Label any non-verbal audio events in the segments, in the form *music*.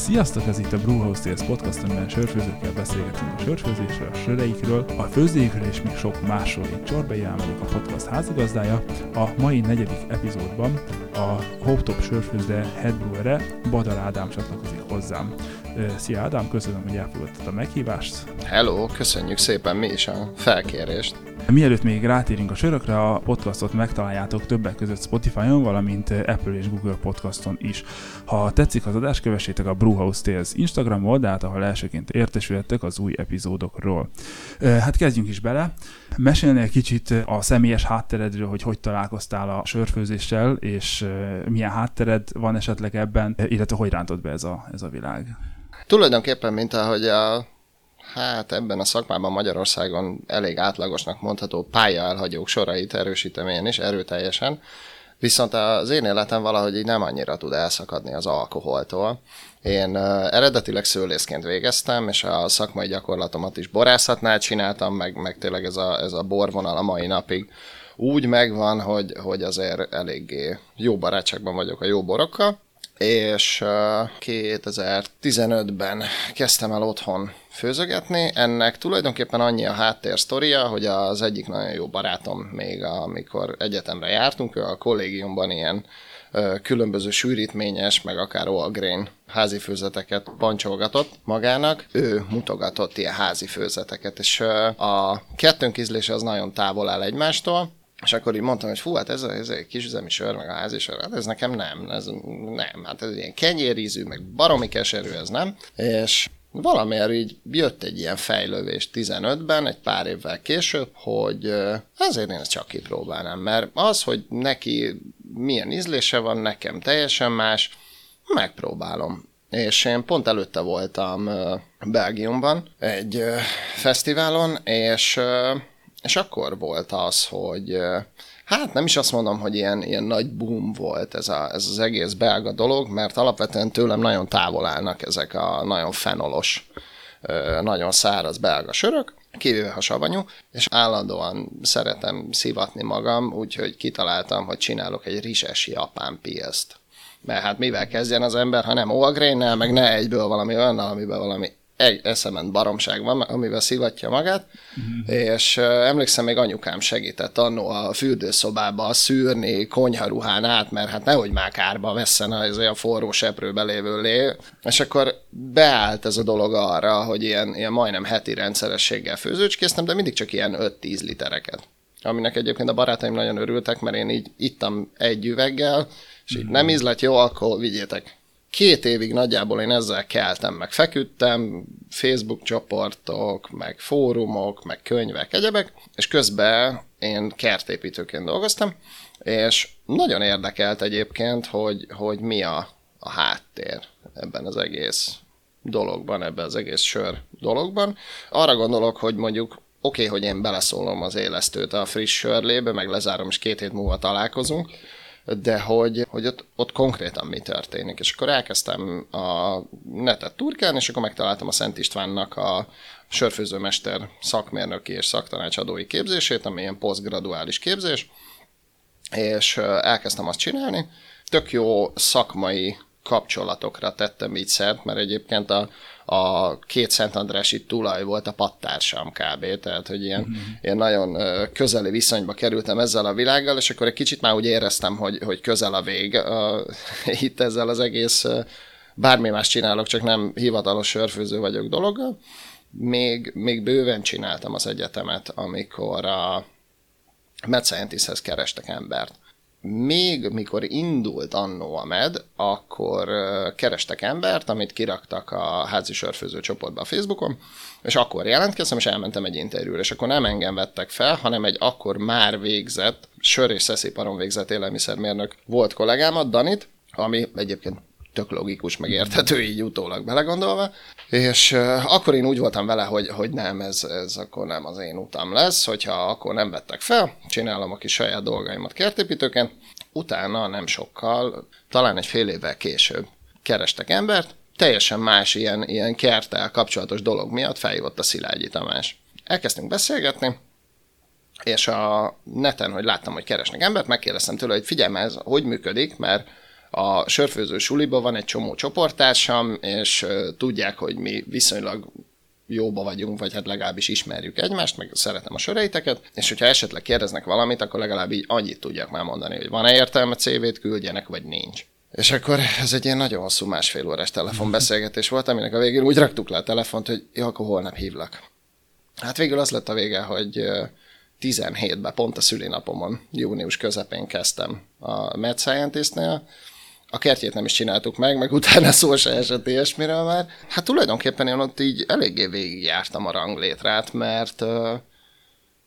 Sziasztok, ez itt a Brewhouse Tales podcast, amiben sörfőzőkkel beszélgetünk a sörfőzésről, a söreikről, a főzőikről és még sok másról. Én Csorbei vagyok a podcast házigazdája. A mai negyedik epizódban a Hope Top sörfőzde headbrewere Badar Ádám csatlakozik hozzám. Szia Ádám, köszönöm, hogy elfogadtad a meghívást. Hello, köszönjük szépen mi is a felkérést. Mielőtt még rátérünk a sörökre, a podcastot megtaláljátok többek között Spotify-on, valamint Apple és Google podcaston is. Ha tetszik az adás, kövessétek a Brewhouse Tales Instagram oldalt, ahol elsőként értesülhettek az új epizódokról. Hát kezdjünk is bele. Mesélnél kicsit a személyes hátteredről, hogy hogy találkoztál a sörfőzéssel, és milyen háttered van esetleg ebben, illetve hogy rántott be ez a, ez a világ? Tulajdonképpen, mint ahogy a hát ebben a szakmában Magyarországon elég átlagosnak mondható pályaelhagyók sorait erősítem én is erőteljesen, viszont az én életem valahogy így nem annyira tud elszakadni az alkoholtól. Én eredetileg szőlészként végeztem, és a szakmai gyakorlatomat is borászatnál csináltam, meg, meg tényleg ez a, ez a borvonal a mai napig úgy megvan, hogy, hogy azért eléggé jó barátságban vagyok a jó borokkal, és 2015-ben kezdtem el otthon főzögetni. Ennek tulajdonképpen annyi a háttér hogy az egyik nagyon jó barátom még, amikor egyetemre jártunk, ő a kollégiumban ilyen különböző sűrítményes, meg akár Olgrain házi főzeteket pancsolgatott magának, ő mutogatott ilyen házi főzeteket, és a kettőnk ízlése az nagyon távol áll egymástól, és akkor így mondtam, hogy fú, hát ez, a, ez egy kisüzemi sör, meg a házi sör, hát ez nekem nem, ez nem, hát ez ilyen kenyérízű, meg baromi keserű, ez nem. És valamiért így jött egy ilyen fejlővés 15-ben, egy pár évvel később, hogy azért én ezt csak kipróbálnám, mert az, hogy neki milyen ízlése van, nekem teljesen más, megpróbálom. És én pont előtte voltam Belgiumban egy fesztiválon, és és akkor volt az, hogy hát nem is azt mondom, hogy ilyen, ilyen nagy boom volt ez, a, ez az egész belga dolog, mert alapvetően tőlem nagyon távol állnak ezek a nagyon fenolos, nagyon száraz belga sörök, kivéve ha savanyú, és állandóan szeretem szivatni magam, úgyhogy kitaláltam, hogy csinálok egy rizses japán pieszt. Mert hát mivel kezdjen az ember, ha nem Olgrénnel, meg ne egyből valami olyannal, amiben valami egy eszement baromság van, amivel szivatja magát, mm-hmm. és emlékszem, még anyukám segített annó a fürdőszobába szűrni konyharuhán át, mert hát nehogy már kárba vesszen az olyan forró seprőbe lévő lé, és akkor beállt ez a dolog arra, hogy ilyen, ilyen majdnem heti rendszerességgel főzőcskéztem, de mindig csak ilyen 5-10 litereket. Aminek egyébként a barátaim nagyon örültek, mert én így ittam egy üveggel, és így nem ízlet jó, akkor vigyétek két évig nagyjából én ezzel keltem, meg feküdtem, Facebook csoportok, meg fórumok, meg könyvek, egyebek, és közben én kertépítőként dolgoztam, és nagyon érdekelt egyébként, hogy, hogy mi a, a háttér ebben az egész dologban, ebben az egész sör dologban. Arra gondolok, hogy mondjuk oké, okay, hogy én beleszólom az élesztőt a friss sörlébe, meg lezárom, és két hét múlva találkozunk, de hogy, hogy ott, ott konkrétan mi történik. És akkor elkezdtem a netet turkálni, és akkor megtaláltam a Szent Istvánnak a sörfőzőmester szakmérnöki és szaktanácsadói képzését, ami ilyen posztgraduális képzés, és elkezdtem azt csinálni. Tök jó szakmai kapcsolatokra tettem így szert, mert egyébként a, a két Szent Andrási tulaj volt a pattársam kb. Tehát, hogy ilyen, mm-hmm. ilyen nagyon közeli viszonyba kerültem ezzel a világgal, és akkor egy kicsit már úgy éreztem, hogy, hogy közel a vég a, *laughs* itt ezzel az egész bármi más csinálok, csak nem hivatalos sörfőző vagyok dologgal. Még, még bőven csináltam az egyetemet, amikor a Med kerestek embert még mikor indult annó a MED, akkor kerestek embert, amit kiraktak a házi sörfőző csoportba a Facebookon, és akkor jelentkeztem, és elmentem egy interjúra, és akkor nem engem vettek fel, hanem egy akkor már végzett, sör és szesziparon végzett élelmiszermérnök volt kollégámat, Danit, ami egyébként tök logikus, meg így utólag belegondolva, és uh, akkor én úgy voltam vele, hogy, hogy nem, ez, ez akkor nem az én utam lesz, hogyha akkor nem vettek fel, csinálom a kis saját dolgaimat kertépítőként, utána nem sokkal, talán egy fél évvel később kerestek embert, teljesen más ilyen, ilyen kertel kapcsolatos dolog miatt felhívott a Szilágyi Tamás. Elkezdtünk beszélgetni, és a neten, hogy láttam, hogy keresnek embert, megkérdeztem tőle, hogy figyelj, ez hogy működik, mert a sörfőző suliba van egy csomó csoporttársam, és tudják, hogy mi viszonylag jóba vagyunk, vagy hát legalábbis ismerjük egymást, meg szeretem a söreiteket, és hogyha esetleg kérdeznek valamit, akkor legalább így annyit tudjak már mondani, hogy van-e értelme CV-t küldjenek, vagy nincs. És akkor ez egy ilyen nagyon hosszú másfél órás telefonbeszélgetés volt, aminek a végén úgy raktuk le a telefont, hogy jó, akkor holnap hívlak. Hát végül az lett a vége, hogy 17-ben, pont a szülinapomon, június közepén kezdtem a Med Scientist-nél, a kertjét nem is csináltuk meg, meg utána szó se esett ilyesmiről már. Hát tulajdonképpen én ott így eléggé végigjártam a ranglétrát, mert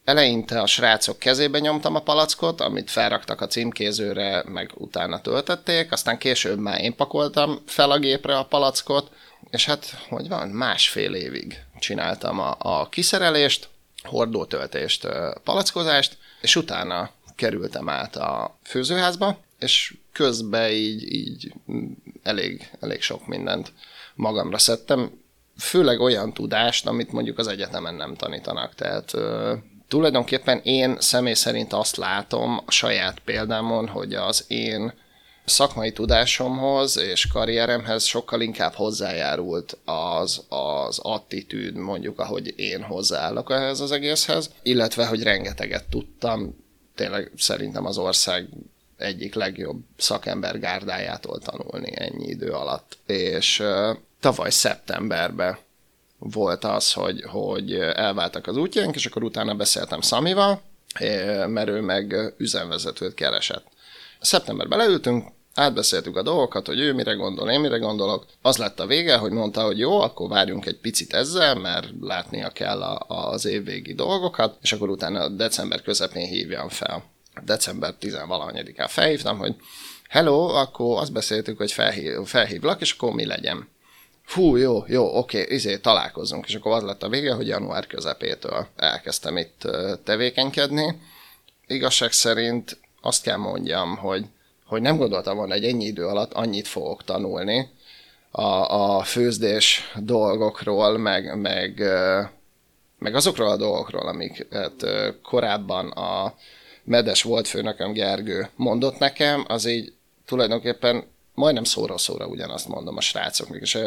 eleinte a srácok kezébe nyomtam a palackot, amit felraktak a címkézőre, meg utána töltötték, aztán később már én pakoltam fel a gépre a palackot, és hát, hogy van, másfél évig csináltam a, a kiszerelést, hordótöltést, palackozást, és utána kerültem át a főzőházba, és közben így, így elég, elég sok mindent magamra szedtem, főleg olyan tudást, amit mondjuk az egyetemen nem tanítanak. Tehát ö, tulajdonképpen én személy szerint azt látom a saját példámon, hogy az én szakmai tudásomhoz és karrieremhez sokkal inkább hozzájárult az, az attitűd, mondjuk, ahogy én hozzáállok ehhez az egészhez, illetve, hogy rengeteget tudtam, tényleg szerintem az ország egyik legjobb szakember gárdájától tanulni ennyi idő alatt. És tavaly szeptemberben volt az, hogy, hogy elváltak az útjaink, és akkor utána beszéltem Szamival, mert ő meg üzemvezetőt keresett. Szeptemberben leültünk, átbeszéltük a dolgokat, hogy ő mire gondol, én mire gondolok. Az lett a vége, hogy mondta, hogy jó, akkor várjunk egy picit ezzel, mert látnia kell a, az évvégi dolgokat, és akkor utána december közepén hívjam fel december 10-valahanyadikán felhívtam, hogy hello, akkor azt beszéltük, hogy felhív, felhívlak, és akkor mi legyen. Fú, jó, jó, oké, izé, találkozunk. És akkor az lett a vége, hogy január közepétől elkezdtem itt tevékenykedni. Igazság szerint azt kell mondjam, hogy, hogy nem gondoltam volna, hogy ennyi idő alatt annyit fogok tanulni a, a főzdés dolgokról, meg, meg, meg azokról a dolgokról, amiket korábban a, Medes volt főnököm Gergő mondott nekem, az így tulajdonképpen majdnem szóra szóra ugyanazt mondom a srácoknak, és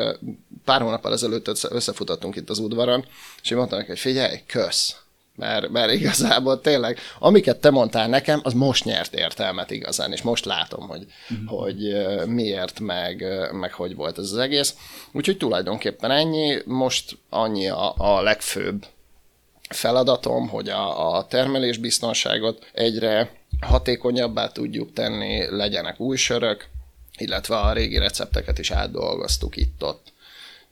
pár hónappal ezelőtt összefutottunk itt az udvaron, és én mondtam neki, hogy figyelj, kösz, mert, mert igazából tényleg, amiket te mondtál nekem, az most nyert értelmet igazán, és most látom, hogy, uh-huh. hogy miért, meg, meg hogy volt ez az egész. Úgyhogy tulajdonképpen ennyi, most annyi a, a legfőbb feladatom, hogy a, a termelésbiztonságot egyre hatékonyabbá tudjuk tenni, legyenek új sörök, illetve a régi recepteket is átdolgoztuk itt-ott.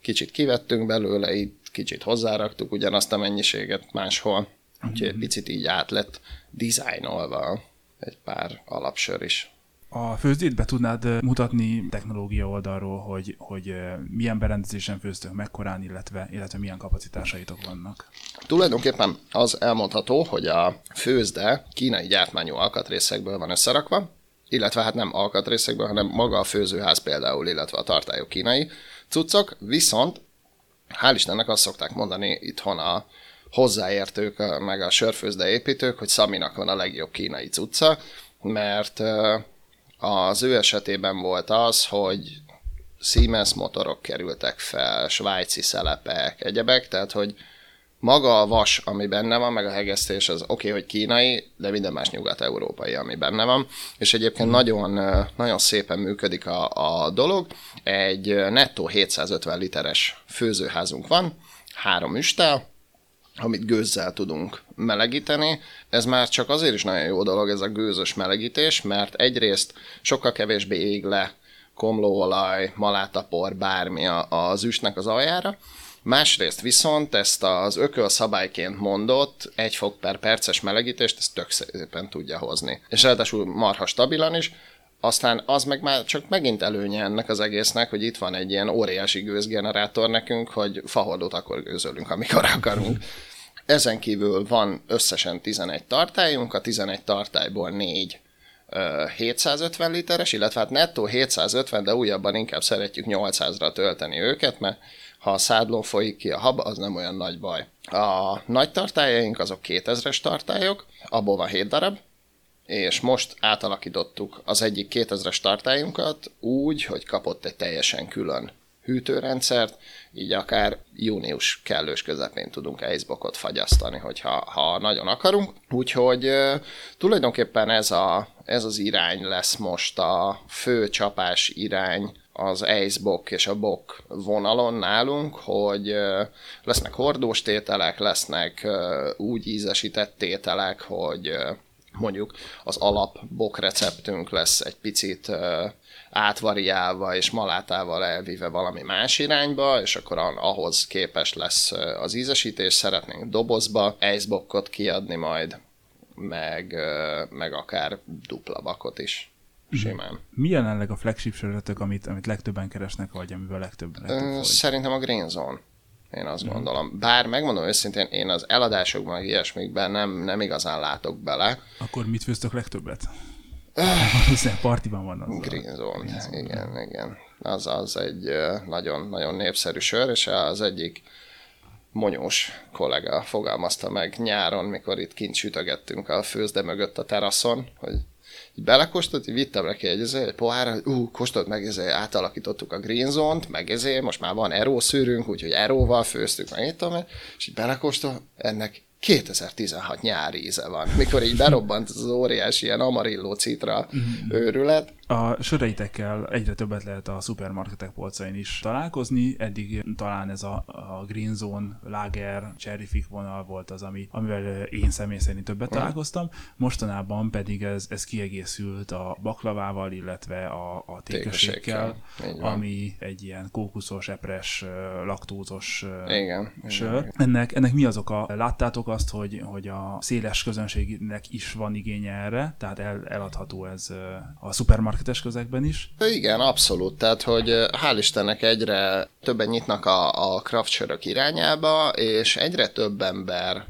Kicsit kivettünk belőle, itt kicsit hozzáraktuk ugyanazt a mennyiséget máshol, úgyhogy egy picit így át lett dizájnolva egy pár alapsör is. A főzdét be tudnád mutatni technológia oldalról, hogy, hogy milyen berendezésen főztök, mekkorán, illetve, illetve milyen kapacitásaitok vannak? Tulajdonképpen az elmondható, hogy a főzde kínai gyártmányú alkatrészekből van összerakva, illetve hát nem alkatrészekből, hanem maga a főzőház például, illetve a tartályok kínai cuccok, viszont hál' Istennek azt szokták mondani itthon a hozzáértők, meg a sörfőzde építők, hogy Szaminak van a legjobb kínai cucca, mert az ő esetében volt az, hogy Siemens motorok kerültek fel, svájci szelepek, egyebek, tehát hogy maga a vas, ami benne van, meg a hegesztés, az oké, okay, hogy kínai, de minden más nyugat-európai, ami benne van. És egyébként nagyon, nagyon szépen működik a, a dolog. Egy nettó 750 literes főzőházunk van, három üstel, amit gőzzel tudunk melegíteni. Ez már csak azért is nagyon jó dolog ez a gőzös melegítés, mert egyrészt sokkal kevésbé ég le komlóolaj, malátapor, bármi az üstnek az aljára, Másrészt viszont ezt az ököl szabályként mondott egy fok per perces melegítést, ezt tök szépen tudja hozni. És ráadásul marha stabilan is, aztán az meg már csak megint előnye ennek az egésznek, hogy itt van egy ilyen óriási gőzgenerátor nekünk, hogy fahordót akkor gőzölünk, amikor akarunk. Ezen kívül van összesen 11 tartályunk, a 11 tartályból 4 750 literes, illetve hát nettó 750, de újabban inkább szeretjük 800-ra tölteni őket, mert ha a szádlón folyik ki a hab, az nem olyan nagy baj. A nagy tartályaink azok 2000-es tartályok, abból van 7 darab, és most átalakítottuk az egyik 2000-es tartályunkat úgy, hogy kapott egy teljesen külön hűtőrendszert, így akár június kellős közepén tudunk iceboxot fagyasztani, hogyha ha nagyon akarunk. Úgyhogy tulajdonképpen ez, a, ez az irány lesz most a fő csapás irány az icebox és a bok vonalon nálunk, hogy lesznek hordós tételek, lesznek úgy ízesített tételek, hogy mondjuk az alap bok receptünk lesz egy picit átvariálva és malátával elvive valami más irányba, és akkor ahhoz képes lesz az ízesítés, szeretnénk dobozba iceboxot kiadni majd, meg, meg akár dupla bakot is simán. Mi jelenleg a flagship sörötök, amit, amit legtöbben keresnek, vagy amivel legtöbb, legtöbb Szerintem a Green Zone én azt uh-huh. gondolom. Bár megmondom őszintén, én az eladásokban, ilyesmikben nem, nem igazán látok bele. Akkor mit főztök legtöbbet? *sighs* Valószínűleg partiban van az. Green Zone, Green Zone. igen, igen. Az, az egy nagyon, nagyon népszerű sör, és az egyik monyós kollega fogalmazta meg nyáron, mikor itt kint sütögettünk a főzde mögött a teraszon, hogy így belekóstolt, így vittem neki egy, egy, egy pohár, hogy ú, kóstolt meg, ezért átalakítottuk a Green Zone-t, meg ezért most már van Aero szűrünk, úgyhogy Aeróval főztük, meg itt és így belekóstolt, ennek 2016 nyári íze van, mikor így berobbant az óriási ilyen amarillo citra mhm. őrület, a söreitekkel egyre többet lehet a szupermarketek polcain is találkozni. Eddig talán ez a, a Green Zone, Lager, Cherry Fig vonal volt az, ami, amivel én személy szerint többet találkoztam. Mostanában pedig ez, ez kiegészült a baklavával, illetve a, a tékösékkel, ami egy ilyen kókuszos, epres, laktózos igen, sör. Igen. Ennek, ennek mi az oka? Láttátok azt, hogy, hogy a széles közönségnek is van igénye erre, tehát el, eladható ez a szupermarket marketes közegben is. Igen, abszolút. Tehát, hogy hál' Istennek egyre többen nyitnak a, a craft sörök irányába, és egyre több ember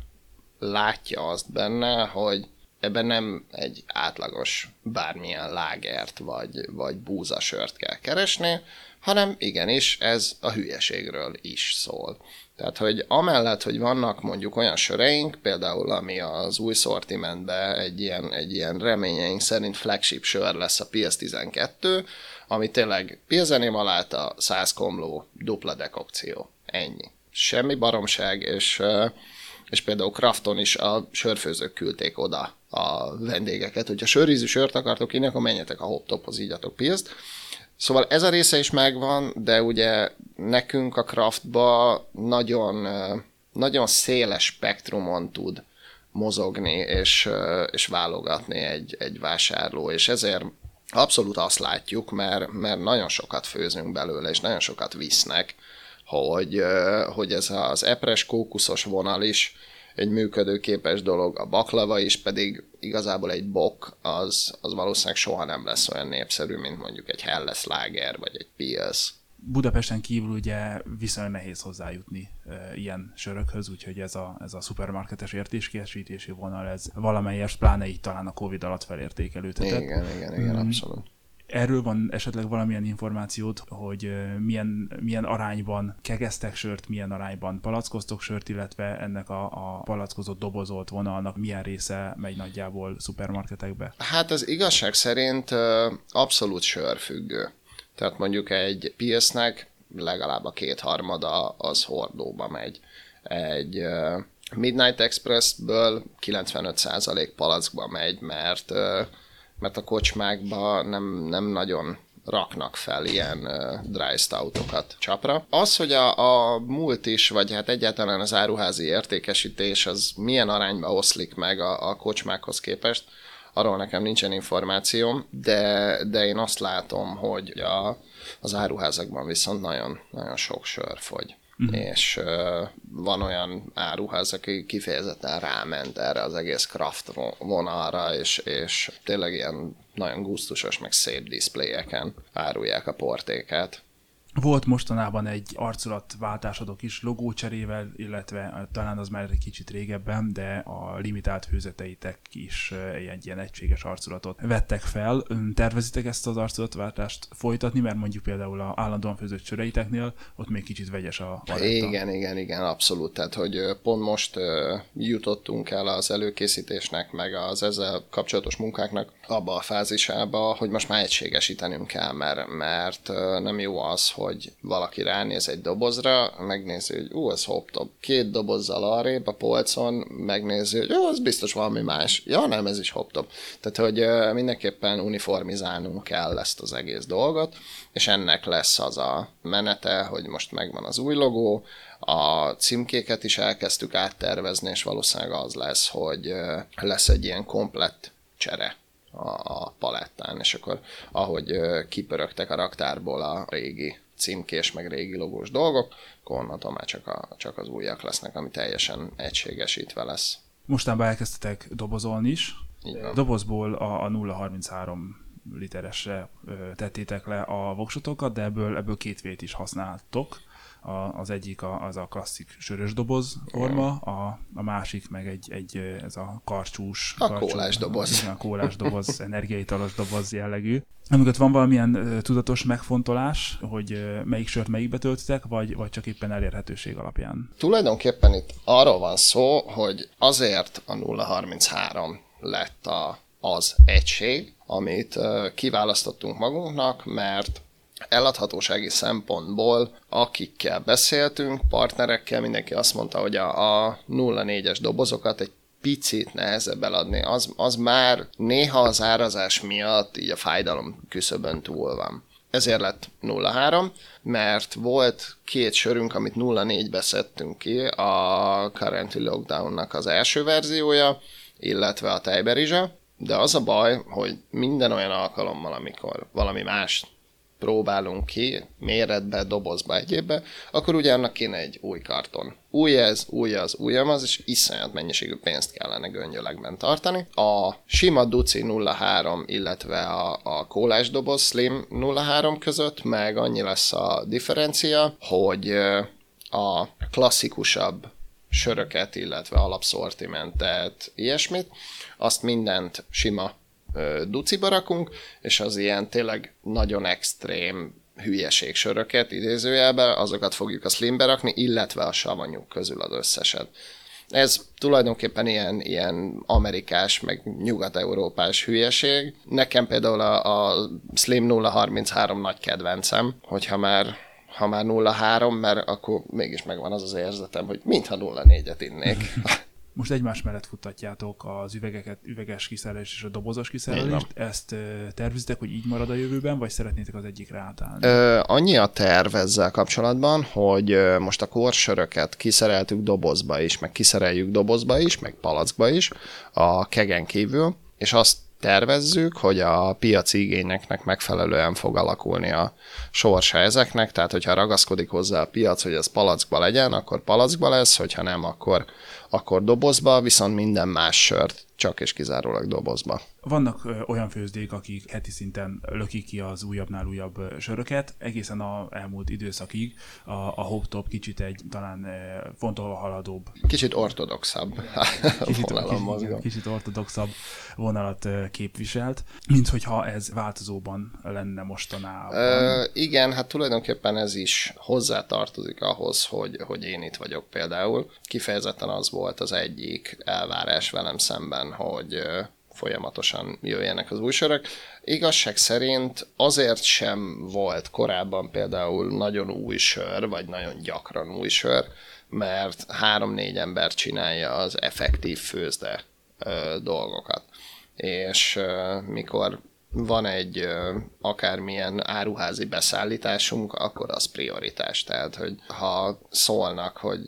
látja azt benne, hogy ebben nem egy átlagos bármilyen lágert vagy, vagy búzasört kell keresni, hanem igenis ez a hülyeségről is szól. Tehát, hogy amellett, hogy vannak mondjuk olyan söreink, például ami az új szortimentben egy ilyen, egy ilyen reményeink szerint flagship sör lesz a PS12, ami tényleg pilzeném a 100 komló, dupla dekokció. Ennyi. Semmi baromság, és, és például Krafton is a sörfőzők küldték oda a vendégeket, hogyha sörízű sört akartok inni, akkor menjetek a hoptophoz, ígyatok pilzt. Szóval ez a része is megvan, de ugye nekünk a craftba nagyon, nagyon széles spektrumon tud mozogni és, és válogatni egy, egy vásárló, és ezért abszolút azt látjuk, mert, mert nagyon sokat főzünk belőle, és nagyon sokat visznek, hogy, hogy ez az epres kókuszos vonal is egy működőképes dolog, a baklava is pedig igazából egy bok, az, az valószínűleg soha nem lesz olyan népszerű, mint mondjuk egy Helles Lager vagy egy Pils. Budapesten kívül ugye viszonylag nehéz hozzájutni e, ilyen sörökhöz, úgyhogy ez a, ez a szupermarketes értékesítési vonal, ez valamelyes, pláne így talán a Covid alatt felértékelődhetett. Igen, igen, igen, mm. abszolút. Erről van esetleg valamilyen információt, hogy milyen, milyen arányban kegeztek sört, milyen arányban palackoztok sört, illetve ennek a, a palackozott dobozolt vonalnak milyen része megy nagyjából szupermarketekbe? Hát az igazság szerint abszolút sörfüggő. Tehát mondjuk egy pilsnek legalább a kétharmada az hordóba megy. Egy Midnight Expressből 95% palackba megy, mert mert a kocsmákban nem, nem nagyon raknak fel ilyen uh, dry stoutokat csapra. Az, hogy a, a múlt is, vagy hát egyáltalán az áruházi értékesítés, az milyen arányba oszlik meg a, a kocsmákhoz képest, arról nekem nincsen információm, de, de én azt látom, hogy a, az áruházakban viszont nagyon, nagyon sok sör fogy. Uh-huh. És uh, van olyan áruház, aki kifejezetten ráment erre az egész craft vonalra, és, és tényleg ilyen nagyon gusztusos, meg szép diszpléjeken árulják a portékát. Volt mostanában egy arculatváltásodok is logócserével, illetve talán az már egy kicsit régebben, de a limitált főzeteitek is egy ilyen egységes arculatot vettek fel. Tervezitek ezt az arculatváltást folytatni, mert mondjuk például a állandóan főzött csöreiteknél ott még kicsit vegyes a paletta. Igen, igen, igen, abszolút. Tehát, hogy pont most jutottunk el az előkészítésnek, meg az ezzel kapcsolatos munkáknak abba a fázisába, hogy most már egységesítenünk kell, mert, mert nem jó az, hogy valaki ránéz egy dobozra, megnézi, hogy ú, ez hop-top. Két dobozzal arrébb a polcon, megnézi, hogy jó, az biztos valami más. Ja, nem, ez is hop-top. Tehát, hogy mindenképpen uniformizálnunk kell ezt az egész dolgot, és ennek lesz az a menete, hogy most megvan az új logó, a címkéket is elkezdtük áttervezni, és valószínűleg az lesz, hogy lesz egy ilyen komplett csere a, a palettán, és akkor ahogy kipörögtek a raktárból a régi címkés, meg régi logós dolgok, akkor onnantól már csak, a, csak az újak lesznek, ami teljesen egységesítve lesz. Mostában elkezdtetek dobozolni is. Igen. Dobozból a, a 033 literesre tettétek le a voksotokat, de ebből, ebből két vét is használtok a, az egyik a, az a klasszik sörös doboz forma, a, a másik meg egy, egy ez a karcsús. A karcsú, kólás doboz. A kólás doboz, *laughs* energiaitalos doboz jellegű. Amikor van valamilyen tudatos megfontolás, hogy uh, melyik sört melyikbe töltitek, vagy, vagy csak éppen elérhetőség alapján? Tulajdonképpen itt arról van szó, hogy azért a 033 lett a, az egység, amit kiválasztottunk magunknak, mert eladhatósági szempontból, akikkel beszéltünk, partnerekkel, mindenki azt mondta, hogy a, a 04-es dobozokat egy picit nehezebb eladni. Az, az már néha az árazás miatt így a fájdalom küszöbön túl van. Ezért lett 03, mert volt két sörünk, amit 04-be szedtünk ki, a Currently Lockdown-nak az első verziója, illetve a Tejberizsa, de az a baj, hogy minden olyan alkalommal, amikor valami más próbálunk ki, méretbe, dobozba, egyébbe, akkor ugye annak kéne egy új karton. Új ez, új az, új az, és iszonyat mennyiségű pénzt kellene göngyölegben tartani. A sima Duci 03, illetve a, a kólás doboz Slim 03 között meg annyi lesz a differencia, hogy a klasszikusabb söröket, illetve alapszortimentet, ilyesmit, azt mindent sima duciba rakunk, és az ilyen tényleg nagyon extrém hülyeség söröket, idézőjelben, azokat fogjuk a slimbe rakni, illetve a savanyú közül az összeset. Ez tulajdonképpen ilyen, ilyen amerikás, meg nyugat-európás hülyeség. Nekem például a, a Slim 033 nagy kedvencem, hogyha már ha már 0-3, mert akkor mégis megvan az az érzetem, hogy mintha 0-4-et innék. *laughs* most egymás mellett futtatjátok az üvegeket, üveges kiszerelést és a dobozos kiszerelést. Ezt tervezitek, hogy így marad a jövőben, vagy szeretnétek az egyikre átállni? Ö, annyi a terv ezzel kapcsolatban, hogy most a korsöröket kiszereltük dobozba is, meg kiszereljük dobozba is, meg palackba is, a kegen kívül, és azt tervezzük, hogy a piaci igényeknek megfelelően fog alakulni a sorsa ezeknek, tehát hogyha ragaszkodik hozzá a piac, hogy ez palackba legyen, akkor palackba lesz, hogyha nem, akkor akkor dobozba, viszont minden más sört csak és kizárólag dobozba. Vannak olyan főzdék, akik heti szinten lökik ki az újabbnál újabb söröket. Egészen a elmúlt időszakig a, a Hop Top kicsit egy talán fontolva haladóbb. Kicsit ortodoxabb *laughs* kicsit, kicsit, kicsit ortodoxabb vonalat képviselt, mint hogyha ez változóban lenne mostanában. Ö, igen, hát tulajdonképpen ez is hozzátartozik ahhoz, hogy, hogy én itt vagyok például. Kifejezetten az volt az egyik elvárás velem szemben, hogy folyamatosan jöjjenek az új. Igazság szerint azért sem volt korábban például nagyon új sör, vagy nagyon gyakran új sör, mert három-négy ember csinálja az effektív főzde dolgokat. És mikor van egy ö, akármilyen áruházi beszállításunk, akkor az prioritás. Tehát, hogy ha szólnak, hogy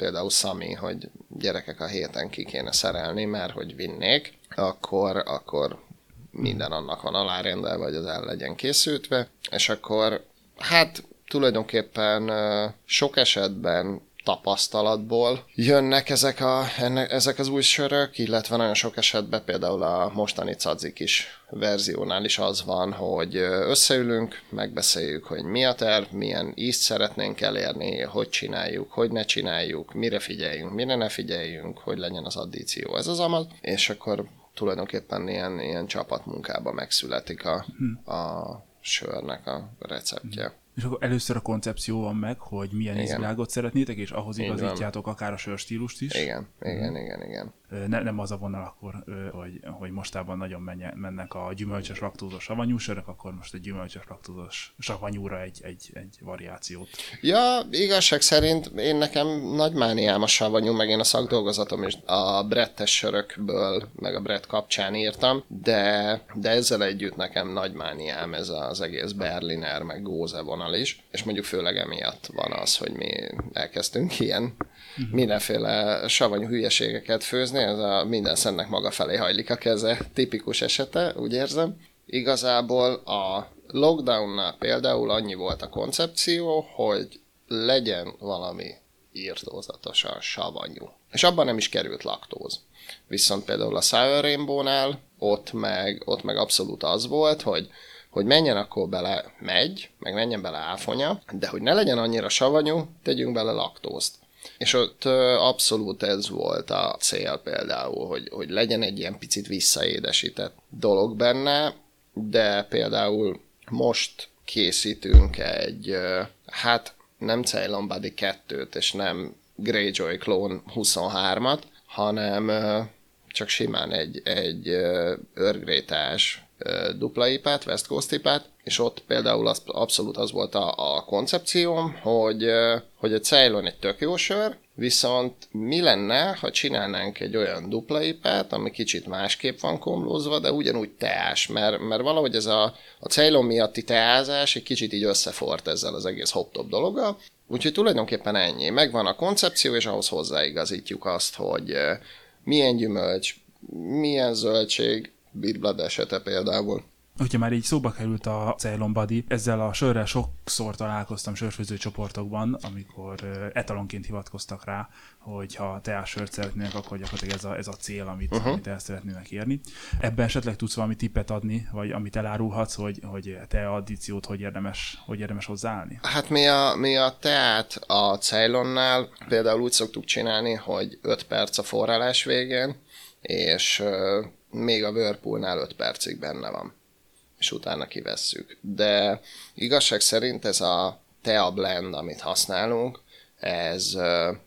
például Sami, hogy gyerekek a héten ki kéne szerelni, mert hogy vinnék, akkor, akkor minden annak van alárendelve, hogy az el legyen készültve, és akkor hát tulajdonképpen sok esetben tapasztalatból jönnek ezek, a, ennek, ezek az új sörök, illetve nagyon sok esetben például a mostani cadzik is verziónál is az van, hogy összeülünk, megbeszéljük, hogy mi a terv, milyen ízt szeretnénk elérni, hogy csináljuk, hogy ne csináljuk, mire figyeljünk, mire ne figyeljünk, hogy legyen az addíció, ez az amaz, és akkor tulajdonképpen ilyen, ilyen csapatmunkában megszületik a, hm. a sörnek a receptje. És akkor először a koncepció van meg, hogy milyen ízvilágot szeretnétek, és ahhoz igazítjátok akár a sörstílust is. Igen, igen, igen, igen. Ne, nem az a vonal akkor, hogy, hogy mostában nagyon menje, mennek a gyümölcsös laktózos savanyú sörök, akkor most egy gyümölcsös laktózos savanyúra egy, egy, egy variációt. Ja, igazság szerint én nekem nagy mániám a savanyú, meg én a szakdolgozatom is a brettes sörökből, meg a brett kapcsán írtam, de, de ezzel együtt nekem nagy mániám ez az egész Berliner, meg Góze vonal is, és mondjuk főleg emiatt van az, hogy mi elkezdtünk ilyen uh-huh. mindenféle savanyú hülyeségeket főzni, ez a minden szennek maga felé hajlik a keze, tipikus esete, úgy érzem. Igazából a lockdownnál például annyi volt a koncepció, hogy legyen valami írtózatosan savanyú. És abban nem is került laktóz. Viszont például a Sour Rainbow-nál ott meg, ott meg abszolút az volt, hogy hogy menjen akkor bele megy, meg menjen bele áfonya, de hogy ne legyen annyira savanyú, tegyünk bele laktózt. És ott abszolút ez volt a cél például, hogy, hogy legyen egy ilyen picit visszaédesített dolog benne, de például most készítünk egy, hát nem Ceylon Buddy 2-t, és nem Greyjoy Clone 23-at, hanem csak simán egy, egy örgrétás dupla ipát, West Coast ipát, és ott például az, abszolút az volt a, a koncepcióm, hogy, hogy a Ceylon egy tök jó sör, viszont mi lenne, ha csinálnánk egy olyan dupla ipát, ami kicsit másképp van komlózva, de ugyanúgy teás, mert, mert valahogy ez a, a Ceylon miatti teázás egy kicsit így összefort ezzel az egész hop-top dologgal, Úgyhogy tulajdonképpen ennyi. Megvan a koncepció, és ahhoz hozzáigazítjuk azt, hogy milyen gyümölcs, milyen zöldség, Beat esete például. Hogyha már így szóba került a Ceylon Buddy, ezzel a sörrel sokszor találkoztam sörfőző csoportokban, amikor etalonként hivatkoztak rá, hogy ha teásört szeretnének, akkor gyakorlatilag ez a, ez a cél, amit, uh-huh. amit el szeretnének érni. Ebben esetleg tudsz valami tippet adni, vagy amit elárulhatsz, hogy, hogy te addíciót hogy érdemes, hogy érdemes hozzáállni? Hát mi a, mi a teát a Ceylonnál például úgy szoktuk csinálni, hogy 5 perc a forrálás végén, és még a Whirlpoolnál 5 percig benne van, és utána kivesszük. De igazság szerint ez a Tea Blend, amit használunk, ez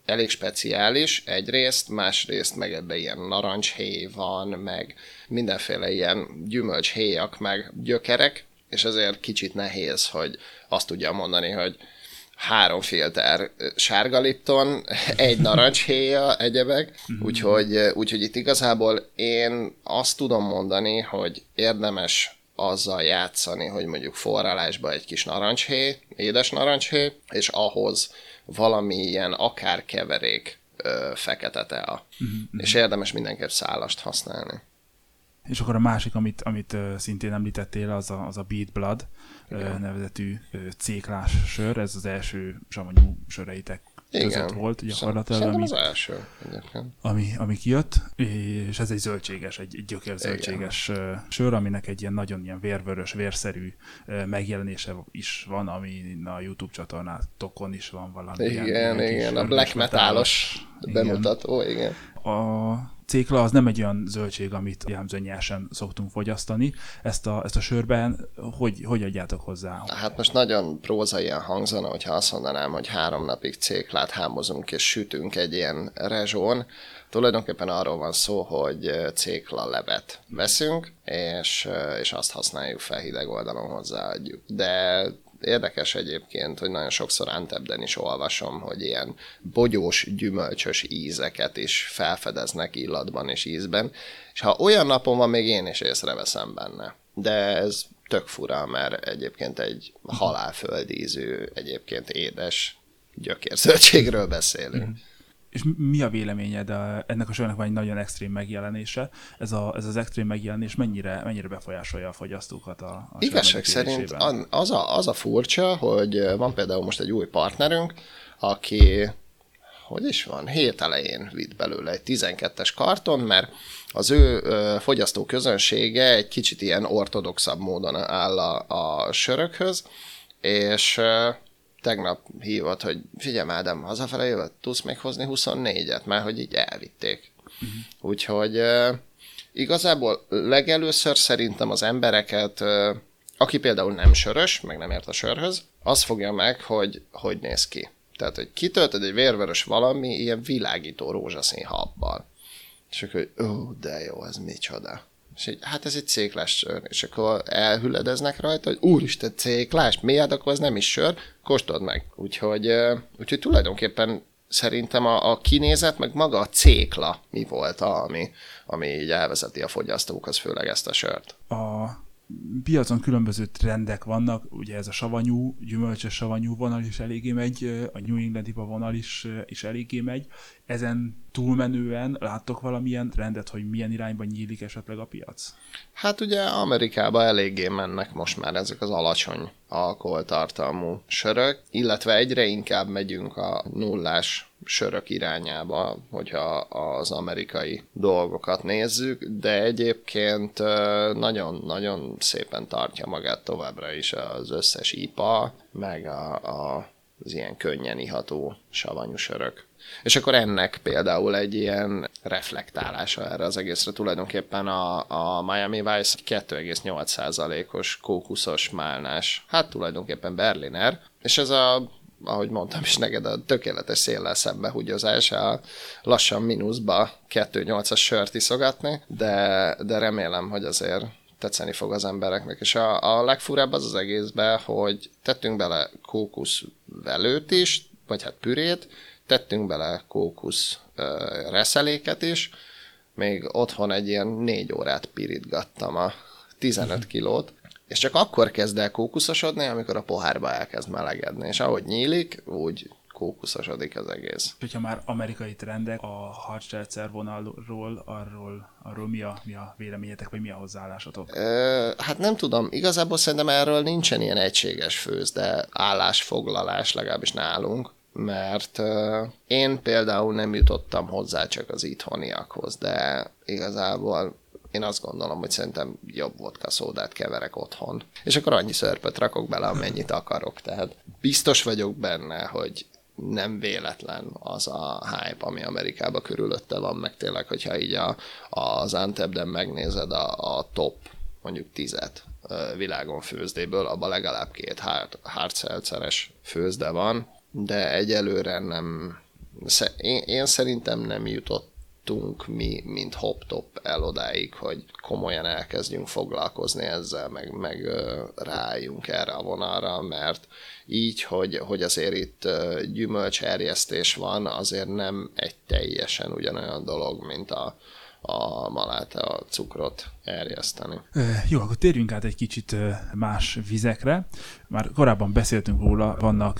elég speciális egyrészt, másrészt meg ebbe ilyen narancshéj van, meg mindenféle ilyen gyümölcshéjak, meg gyökerek, és ezért kicsit nehéz, hogy azt tudja mondani, hogy három filter sárga Lipton, egy narancshéja, egyebek, mhm. úgyhogy, úgyhogy itt igazából én azt tudom mondani, hogy érdemes azzal játszani, hogy mondjuk forralásba egy kis narancshéj, édes narancshéj, és ahhoz valami ilyen akár keverék fekete tea. Uh-huh. És érdemes mindenképp szálast használni. És akkor a másik, amit, amit szintén említettél, az a, az a Beat Blood Igen. nevezetű céklás sör, ez az első savanyú söreitek igen. között volt gyakorlatilag, ami, az első, ami, ami kijött, és ez egy zöldséges, egy, egy zöldséges Igen. sör, aminek egy ilyen nagyon ilyen vérvörös, vérszerű megjelenése is van, ami a YouTube csatornátokon is van valami. Igen, ilyen, igen, a black metalos bemutató, igen. A cékla az nem egy olyan zöldség, amit jellemzően szoktunk fogyasztani. Ezt a, ezt a sörben hogy, hogy adjátok hozzá? Hát most nagyon prózaian hangzana, hogyha azt mondanám, hogy három napig céklát hámozunk és sütünk egy ilyen rezsón. Tulajdonképpen arról van szó, hogy cékla levet veszünk, és, és azt használjuk fel hideg oldalon hozzáadjuk. De Érdekes egyébként, hogy nagyon sokszor Antebden is olvasom, hogy ilyen bogyós, gyümölcsös ízeket is felfedeznek illatban és ízben, és ha olyan napon van, még én is észreveszem benne. De ez tök fura, mert egyébként egy halálföldízű, egyébként édes gyökérzöldségről beszélünk. Mm és mi a véleményed? A, ennek a sörnek van egy nagyon extrém megjelenése. Ez, a, ez az extrém megjelenés mennyire, mennyire befolyásolja a fogyasztókat a, a Igazság szerint az a, az a furcsa, hogy van például most egy új partnerünk, aki hogy is van, hét elején vitt belőle egy 12-es karton, mert az ő ö, fogyasztó közönsége egy kicsit ilyen ortodoxabb módon áll a, a sörökhöz, és tegnap hívott, hogy figyelj Ádám, hazafele jövök, tudsz még hozni 24-et, mert hogy így elvitték. Uh-huh. Úgyhogy ö, igazából legelőször szerintem az embereket, ö, aki például nem sörös, meg nem ért a sörhöz, az fogja meg, hogy hogy néz ki. Tehát, hogy kitöltöd egy vérvörös valami ilyen világító rózsaszín habbal. És akkor, ó, de jó, ez micsoda. És így, hát ez egy céklás sör. És akkor elhüledeznek rajta, hogy úristen, céklás, miért, akkor ez nem is sör, kóstold meg. Úgyhogy, úgyhogy tulajdonképpen szerintem a, a kinézet, meg maga a cékla mi volt, ami, ami így elvezeti a fogyasztókhoz, főleg ezt a sört. A piacon különböző trendek vannak, ugye ez a savanyú, gyümölcsös savanyú vonal is eléggé megy, a New England vonal is, is eléggé megy. Ezen túlmenően láttok valamilyen trendet, hogy milyen irányba nyílik esetleg a piac? Hát ugye Amerikába eléggé mennek most már ezek az alacsony alkoholtartalmú sörök, illetve egyre inkább megyünk a nullás sörök irányába, hogyha az amerikai dolgokat nézzük, de egyébként nagyon-nagyon szépen tartja magát továbbra is az összes IPA, meg a, a, az ilyen könnyen iható savanyú sörök. És akkor ennek például egy ilyen reflektálása erre az egészre. Tulajdonképpen a, a Miami Vice 2,8%-os kókuszos málnás, hát tulajdonképpen Berliner, és ez a ahogy mondtam is neked, a tökéletes széllel szembehúgyozás, a lassan mínuszba 2-8-as sört iszogatni, de, de remélem, hogy azért tetszeni fog az embereknek. És a, a legfurább az az egészben, hogy tettünk bele kókusz velőt is, vagy hát pürét, tettünk bele kókusz reszeléket is, még otthon egy ilyen négy órát pirítgattam a 15 kilót, és csak akkor kezd el kókuszosodni, amikor a pohárba elkezd melegedni, és ahogy nyílik, úgy kókuszosodik az egész. Hogyha már amerikai trendek a hardstelcer vonalról, arról, arról mi, a, mi a véleményetek, vagy mi a hozzáállásotok? Ö, hát nem tudom, igazából szerintem erről nincsen ilyen egységes főz, de állásfoglalás legalábbis nálunk mert én például nem jutottam hozzá csak az itthoniakhoz, de igazából én azt gondolom, hogy szerintem jobb vodka szódát keverek otthon. És akkor annyi szörpöt rakok bele, amennyit akarok. Tehát biztos vagyok benne, hogy nem véletlen az a hype, ami Amerikában körülötte van, meg tényleg, hogyha így a, az Antebden megnézed a, a top mondjuk tizet világon főzdéből, abban legalább két hard, hard főzde van, de egyelőre nem, én, én szerintem nem jutott jutottunk mi, mint hop-top el odáig, hogy komolyan elkezdjünk foglalkozni ezzel, meg, meg rájunk erre a vonalra, mert így, hogy, hogy azért itt gyümölcserjesztés van, azért nem egy teljesen ugyanolyan dolog, mint a, a maláta a cukrot erjeszteni. Jó, akkor térjünk át egy kicsit más vizekre. Már korábban beszéltünk róla, vannak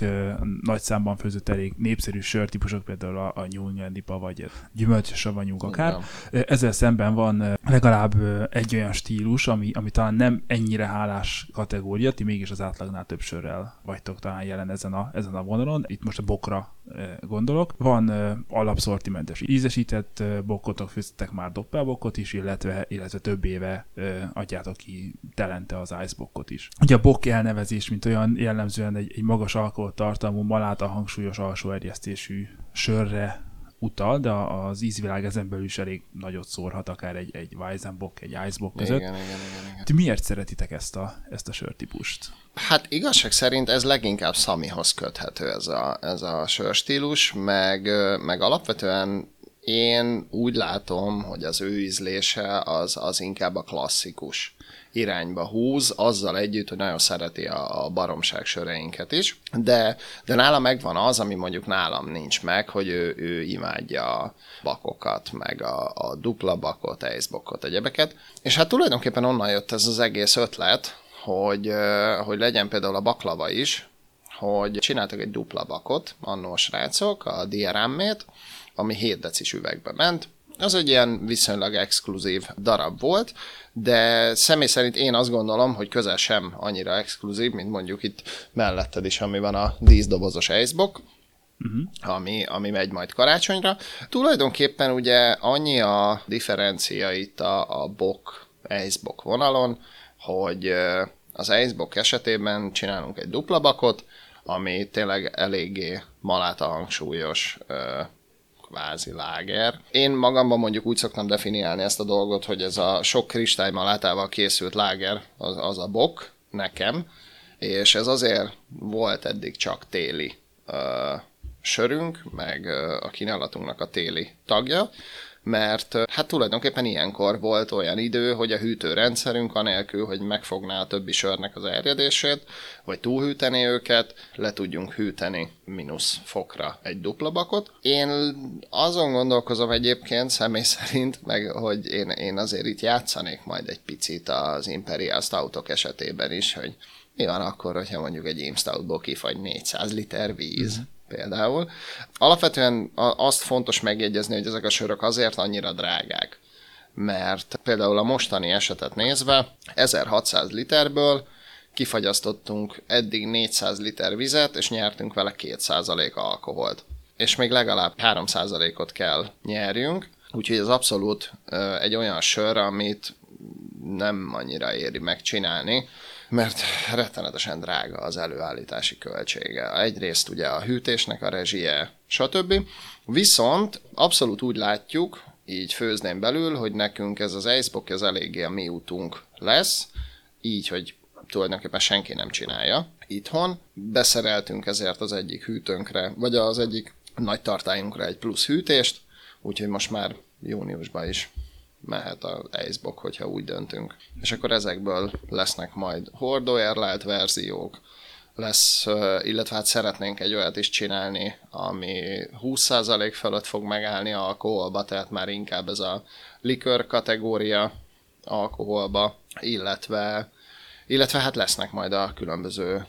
nagy számban főzött elég népszerű sörtípusok, például a, a nyúlnyandipa, vagy gyümölcsös savanyúk akár. Igen. Ezzel szemben van legalább egy olyan stílus, ami, ami talán nem ennyire hálás kategória, ti mégis az átlagnál több sörrel vagytok talán jelen ezen a, ezen a vonalon. Itt most a bokra gondolok. Van alapszortimentes ízesített bokkotok, főztetek már doppelbokkot is, illetve, illetve több éve adjátok ki telente az icebokkot is. Ugye a bok elnevezés, mint olyan jellemzően egy, egy magas alkoholtartalmú, maláta hangsúlyos alsó erjesztésű sörre utal, de az ízvilág ezen belül is elég nagyot szórhat, akár egy, egy Weizenbock, egy Icebock között. Igen, igen, igen, igen. Ti miért szeretitek ezt a, ezt a sörtípust? Hát igazság szerint ez leginkább Samihoz köthető ez a, ez a sörstílus, meg, meg alapvetően én úgy látom, hogy az ő ízlése az, az inkább a klasszikus irányba húz, azzal együtt, hogy nagyon szereti a, a baromság söreinket is, de, de nála megvan az, ami mondjuk nálam nincs meg, hogy ő, ő imádja a bakokat, meg a, a dupla bakot, icebokot, egyebeket, és hát tulajdonképpen onnan jött ez az egész ötlet, hogy, hogy legyen például a baklava is, hogy csináltak egy dupla bakot, annó a srácok, a diarámmét, ami 7 decis üvegbe ment. Az egy ilyen viszonylag exkluzív darab volt, de személy szerint én azt gondolom, hogy közel sem annyira exkluzív, mint mondjuk itt melletted is, ami van a díszdobozos icebox, uh-huh. ami, ami megy majd karácsonyra. Tulajdonképpen ugye annyi a differencia itt a, a bok, icebok vonalon, hogy az icebok esetében csinálunk egy dupla bakot, ami tényleg eléggé maláta hangsúlyos kvázi láger. Én magamban mondjuk úgy szoktam definiálni ezt a dolgot, hogy ez a sok kristálymalátával készült láger az, az a bok nekem, és ez azért volt eddig csak téli uh, sörünk, meg uh, a kínálatunknak a téli tagja, mert hát tulajdonképpen ilyenkor volt olyan idő, hogy a hűtőrendszerünk anélkül, hogy megfogná a többi sörnek az erjedését, vagy túlhűteni őket, le tudjunk hűteni mínusz fokra egy dupla bakot. Én azon gondolkozom egyébként személy szerint, meg hogy én, én azért itt játszanék majd egy picit az Imperial Stoutok esetében is, hogy mi van akkor, hogyha mondjuk egy Aim Stoutból kifagy 400 liter víz. Mm-hmm például. Alapvetően azt fontos megjegyezni, hogy ezek a sörök azért annyira drágák, mert például a mostani esetet nézve 1600 literből kifagyasztottunk eddig 400 liter vizet, és nyertünk vele 2% alkoholt. És még legalább 3%-ot kell nyerjünk, úgyhogy ez abszolút egy olyan sör, amit nem annyira éri megcsinálni, mert rettenetesen drága az előállítási költsége. Egyrészt ugye a hűtésnek a rezsie, stb. Viszont abszolút úgy látjuk, így főzném belül, hogy nekünk ez az Icebox ez eléggé a mi útunk lesz, így, hogy tulajdonképpen senki nem csinálja itthon. Beszereltünk ezért az egyik hűtőnkre, vagy az egyik nagy tartályunkra egy plusz hűtést, úgyhogy most már júniusban is mehet az Icebox, hogyha úgy döntünk. És akkor ezekből lesznek majd hordóérlelt verziók, lesz, illetve hát szeretnénk egy olyat is csinálni, ami 20% fölött fog megállni alkoholba, tehát már inkább ez a likör kategória alkoholba, illetve, illetve hát lesznek majd a különböző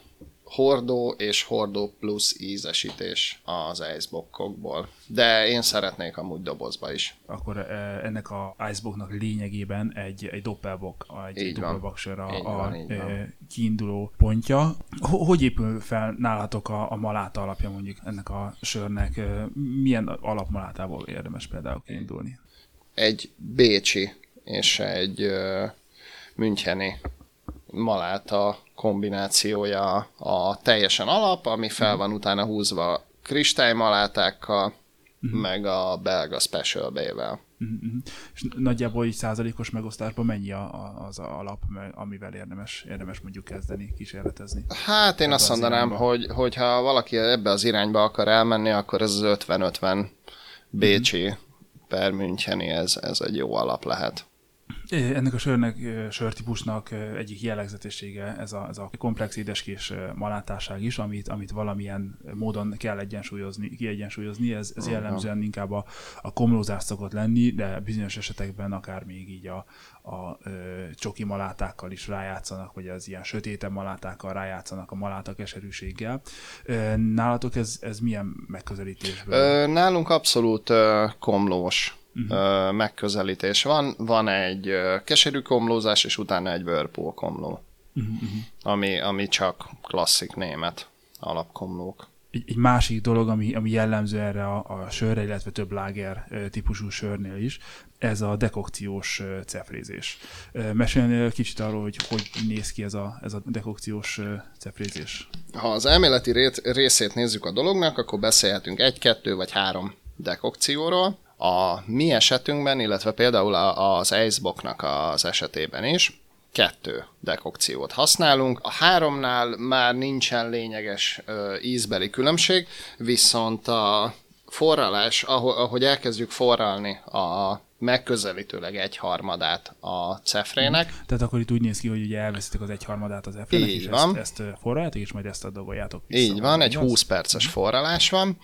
hordó és hordó plusz ízesítés az iceboxokból. De én szeretnék amúgy dobozba is. Akkor e, ennek a iceboxnak lényegében egy, egy doppelbox, egy így doppelboxer a, van, a van, e, kiinduló pontja. Hogy épül fel nálatok a, a maláta alapja mondjuk ennek a sörnek? E, milyen alapmalátából érdemes például kiindulni? Egy bécsi és egy müncheni maláta kombinációja a teljesen alap, ami fel mhm. van utána húzva kristálymalátákkal, uh-huh. meg a belga Special B-vel. Uh-huh. És nagyjából így százalékos megosztásban mennyi a, a, az a alap, amivel érdemes, érdemes mondjuk kezdeni, kísérletezni? Hát én azt mondanám, hogy, hogyha valaki ebbe az irányba akar elmenni, akkor ez az 50-50 Bécsi uh-huh. per Müncheni, ez, ez egy jó alap lehet. Ennek a sörnek, sörtípusnak egyik jellegzetessége ez a, ez a komplex édeskés malátásság is, amit, amit valamilyen módon kell egyensúlyozni, kiegyensúlyozni. Ez, ez jellemzően inkább a, a komlózás szokott lenni, de bizonyos esetekben akár még így a, a ö, csoki malátákkal is rájátszanak, vagy az ilyen sötétebb malátákkal rájátszanak a maláta keserűséggel. Nálatok ez, ez milyen megközelítésből? Nálunk abszolút komlós uh-huh. megközelítés van. Van egy keserű komlózás, és utána egy Whirlpool komló, uh-huh. ami, ami csak klasszik német alapkomlók. Egy, egy másik dolog, ami, ami jellemző erre a, a sörre, illetve több láger típusú sörnél is, ez a dekokciós cefrézés. Mesélnél kicsit arról, hogy hogy néz ki ez a, ez a dekokciós cefrézés? Ha az elméleti részét nézzük a dolognak, akkor beszélhetünk egy, kettő vagy három dekokcióról. A mi esetünkben, illetve például az Iceboxnak az esetében is kettő dekokciót használunk. A háromnál már nincsen lényeges ízbeli különbség, viszont a forralás, ahogy elkezdjük forralni a megközelítőleg egy harmadát a cefrének. Tehát akkor itt úgy néz ki, hogy ugye elveszitek az egy harmadát az efrének, és van. ezt, ezt forráljátok, és majd ezt a doboljátok vissza. Így van, egy 20 perces forralás van,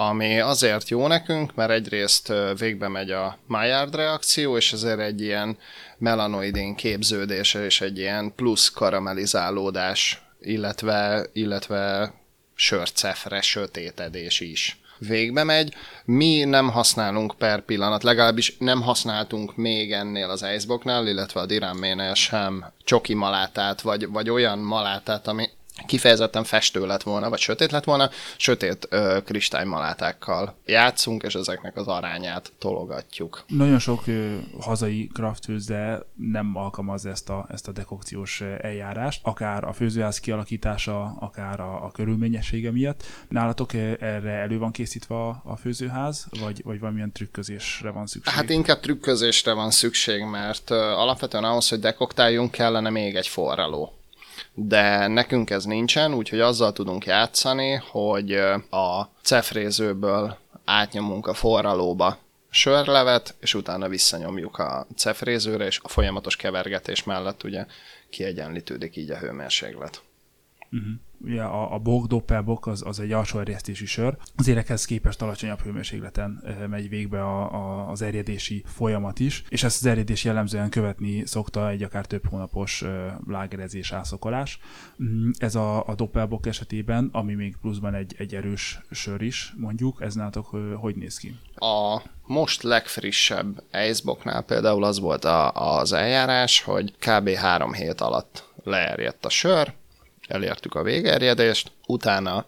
ami azért jó nekünk, mert egyrészt végbe megy a Maillard reakció, és ezért egy ilyen melanoidin képződés és egy ilyen plusz karamelizálódás, illetve, illetve sörcefre sötétedés is végbe megy. Mi nem használunk per pillanat, legalábbis nem használtunk még ennél az Iceboxnál, illetve a Diramménél sem csoki malátát, vagy, vagy olyan malátát, ami kifejezetten festő lett volna, vagy sötét lett volna, sötét ö, kristálymalátákkal játszunk, és ezeknek az arányát tologatjuk. Nagyon sok ö, hazai kraftfőzde nem alkalmaz ezt a, ezt a dekokciós eljárást, akár a főzőház kialakítása, akár a, a körülményessége miatt. Nálatok erre elő van készítve a, a főzőház, vagy, vagy valamilyen trükközésre van szükség? Hát inkább trükközésre van szükség, mert ö, alapvetően ahhoz, hogy dekoktáljunk, kellene még egy forraló de nekünk ez nincsen, úgyhogy azzal tudunk játszani, hogy a cefrézőből átnyomunk a forralóba sörlevet, és utána visszanyomjuk a cefrézőre, és a folyamatos kevergetés mellett ugye kiegyenlítődik így a hőmérséklet. Uh-huh ugye a, a bok, doppelbok az, az egy alsó erjesztési sör. Az érekhez képest alacsonyabb hőmérsékleten megy végbe a, a, az erjedési folyamat is, és ezt az erjedés jellemzően követni szokta egy akár több hónapos lágerezés, ászokolás. Mm, ez a, a doppelbok esetében, ami még pluszban egy, egy erős sör is, mondjuk, ez nálatok hogy néz ki? A most legfrissebb Iceboknál például az volt a, az eljárás, hogy kb. három hét alatt leerjedt a sör, elértük a végerjedést, utána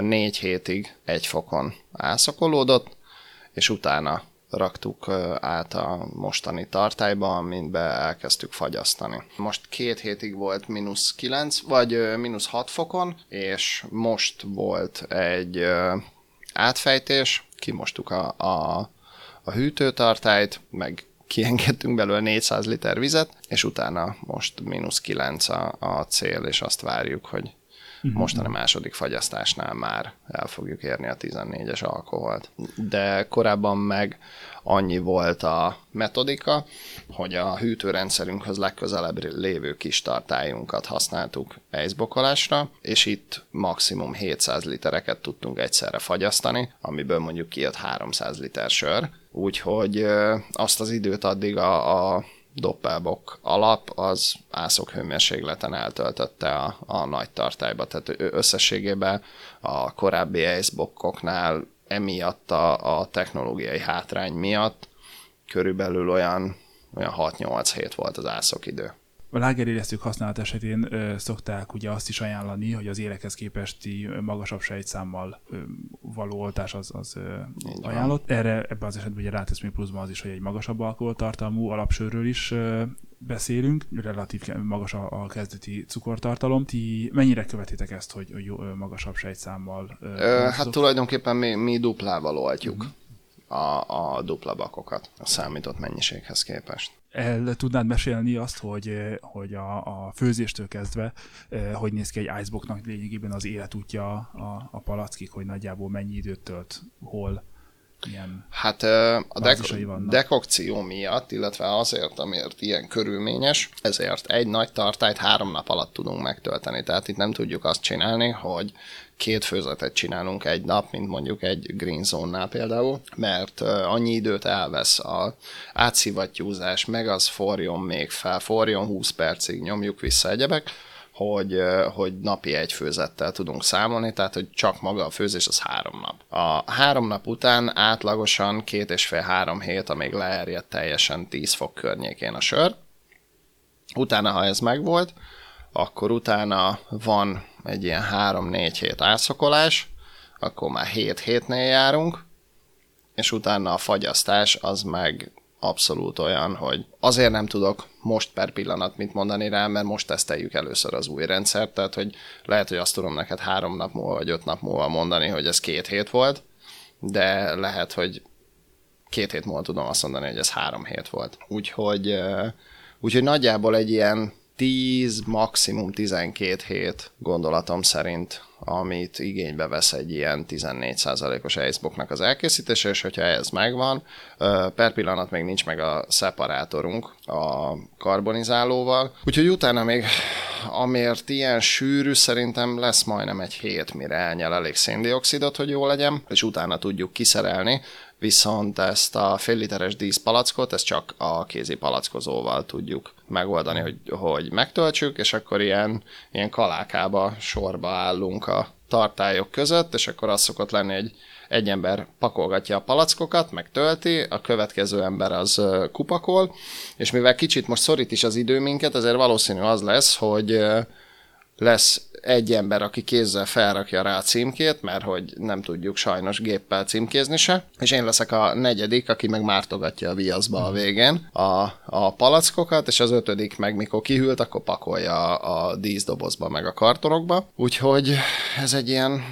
négy hétig egy fokon elszakolódott, és utána raktuk át a mostani tartályba, amintbe elkezdtük fagyasztani. Most két hétig volt mínusz 9, vagy mínusz 6 fokon, és most volt egy átfejtés, kimostuk a, a, a hűtőtartályt, meg kiengedtünk belőle 400 liter vizet, és utána most mínusz 9 a, a cél, és azt várjuk, hogy uh-huh. mostan a második fagyasztásnál már el fogjuk érni a 14-es alkoholt. De korábban meg annyi volt a metodika, hogy a hűtőrendszerünkhöz legközelebb lévő kis tartályunkat használtuk ejszbokolásra, és itt maximum 700 litereket tudtunk egyszerre fagyasztani, amiből mondjuk kijött 300 liter sör, úgyhogy azt az időt addig a, a doppelbok alap az ászok hőmérsékleten eltöltötte a, a nagy tartályba, tehát összességében a korábbi icebokkoknál emiatt a, a technológiai hátrány miatt körülbelül olyan, olyan 6-8 hét volt az ászok idő. A lágerélesztők használat esetén ö, szokták ugye azt is ajánlani, hogy az érekhez képesti magasabb sejtszámmal ö, való oltás az, az ö, ajánlott. Erre ebben az esetben ugye rátesz még pluszban az is, hogy egy magasabb alkoholtartalmú alapsörről is ö, beszélünk, relatív magas a, a kezdeti cukortartalom. Ti mennyire követitek ezt, hogy, hogy jó, magasabb sejtszámmal? Ö, hát tulajdonképpen mi, mi duplával oltjuk. Uh-huh a, a dupla bakokat a számított mennyiséghez képest. El tudnád mesélni azt, hogy, hogy a, a főzéstől kezdve hogy néz ki egy iceboxnak lényegében az életútja a, a palackig, hogy nagyjából mennyi időt tölt, hol, milyen Hát a dek- dekokció miatt, illetve azért, amiért ilyen körülményes, ezért egy nagy tartályt három nap alatt tudunk megtölteni. Tehát itt nem tudjuk azt csinálni, hogy két főzetet csinálunk egy nap, mint mondjuk egy Green Zone-nál például, mert annyi időt elvesz a átszivattyúzás, meg az forjon még fel, forjon 20 percig, nyomjuk vissza egyebek, hogy, hogy napi egy főzettel tudunk számolni, tehát hogy csak maga a főzés az három nap. A három nap után átlagosan két és fél három hét, amíg leerjedt teljesen 10 fok környékén a sör. Utána, ha ez megvolt, akkor utána van egy ilyen 3-4 hét ászokolás, akkor már 7 hétnél járunk, és utána a fagyasztás az meg abszolút olyan, hogy azért nem tudok most per pillanat mit mondani rá, mert most teszteljük először az új rendszert, tehát hogy lehet, hogy azt tudom neked három nap múlva vagy öt nap múlva mondani, hogy ez két hét volt, de lehet, hogy két hét múlva tudom azt mondani, hogy ez három hét volt. Úgyhogy, úgyhogy nagyjából egy ilyen 10, maximum 12 hét gondolatom szerint, amit igénybe vesz egy ilyen 14%-os icebooknak az elkészítése, és hogyha ez megvan, per pillanat még nincs meg a szeparátorunk a karbonizálóval, úgyhogy utána még amért ilyen sűrű, szerintem lesz majdnem egy hét, mire elnyel elég széndiokszidot, hogy jó legyen, és utána tudjuk kiszerelni, viszont ezt a fél literes díszpalackot, ezt csak a kézi palackozóval tudjuk megoldani, hogy, hogy megtöltsük, és akkor ilyen, ilyen kalákába sorba állunk a tartályok között, és akkor az szokott lenni, hogy egy ember pakolgatja a palackokat, meg tölti, a következő ember az kupakol, és mivel kicsit most szorít is az idő minket, ezért valószínű az lesz, hogy lesz egy ember, aki kézzel felrakja rá a címkét, mert hogy nem tudjuk sajnos géppel címkézni se, és én leszek a negyedik, aki meg mártogatja a viaszba a végén a, a palackokat, és az ötödik meg mikor kihűlt, akkor pakolja a, a díszdobozba meg a kartonokba. Úgyhogy ez egy ilyen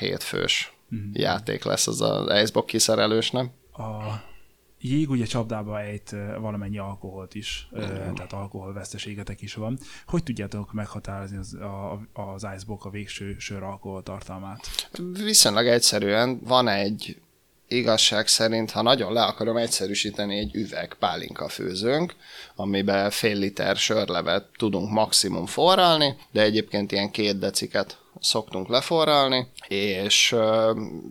6-7 fős mm. játék lesz az az Icebox kiszerelős, nem? A jég ugye csapdába ejt valamennyi alkoholt is, mm. tehát alkoholveszteségetek is van. Hogy tudjátok meghatározni az, a, az Icebox a végső sör alkoholtartalmát? Viszonylag egyszerűen van egy igazság szerint, ha nagyon le akarom egyszerűsíteni, egy üveg pálinka főzőnk, amiben fél liter sörlevet tudunk maximum forralni, de egyébként ilyen két deciket szoktunk leforralni, és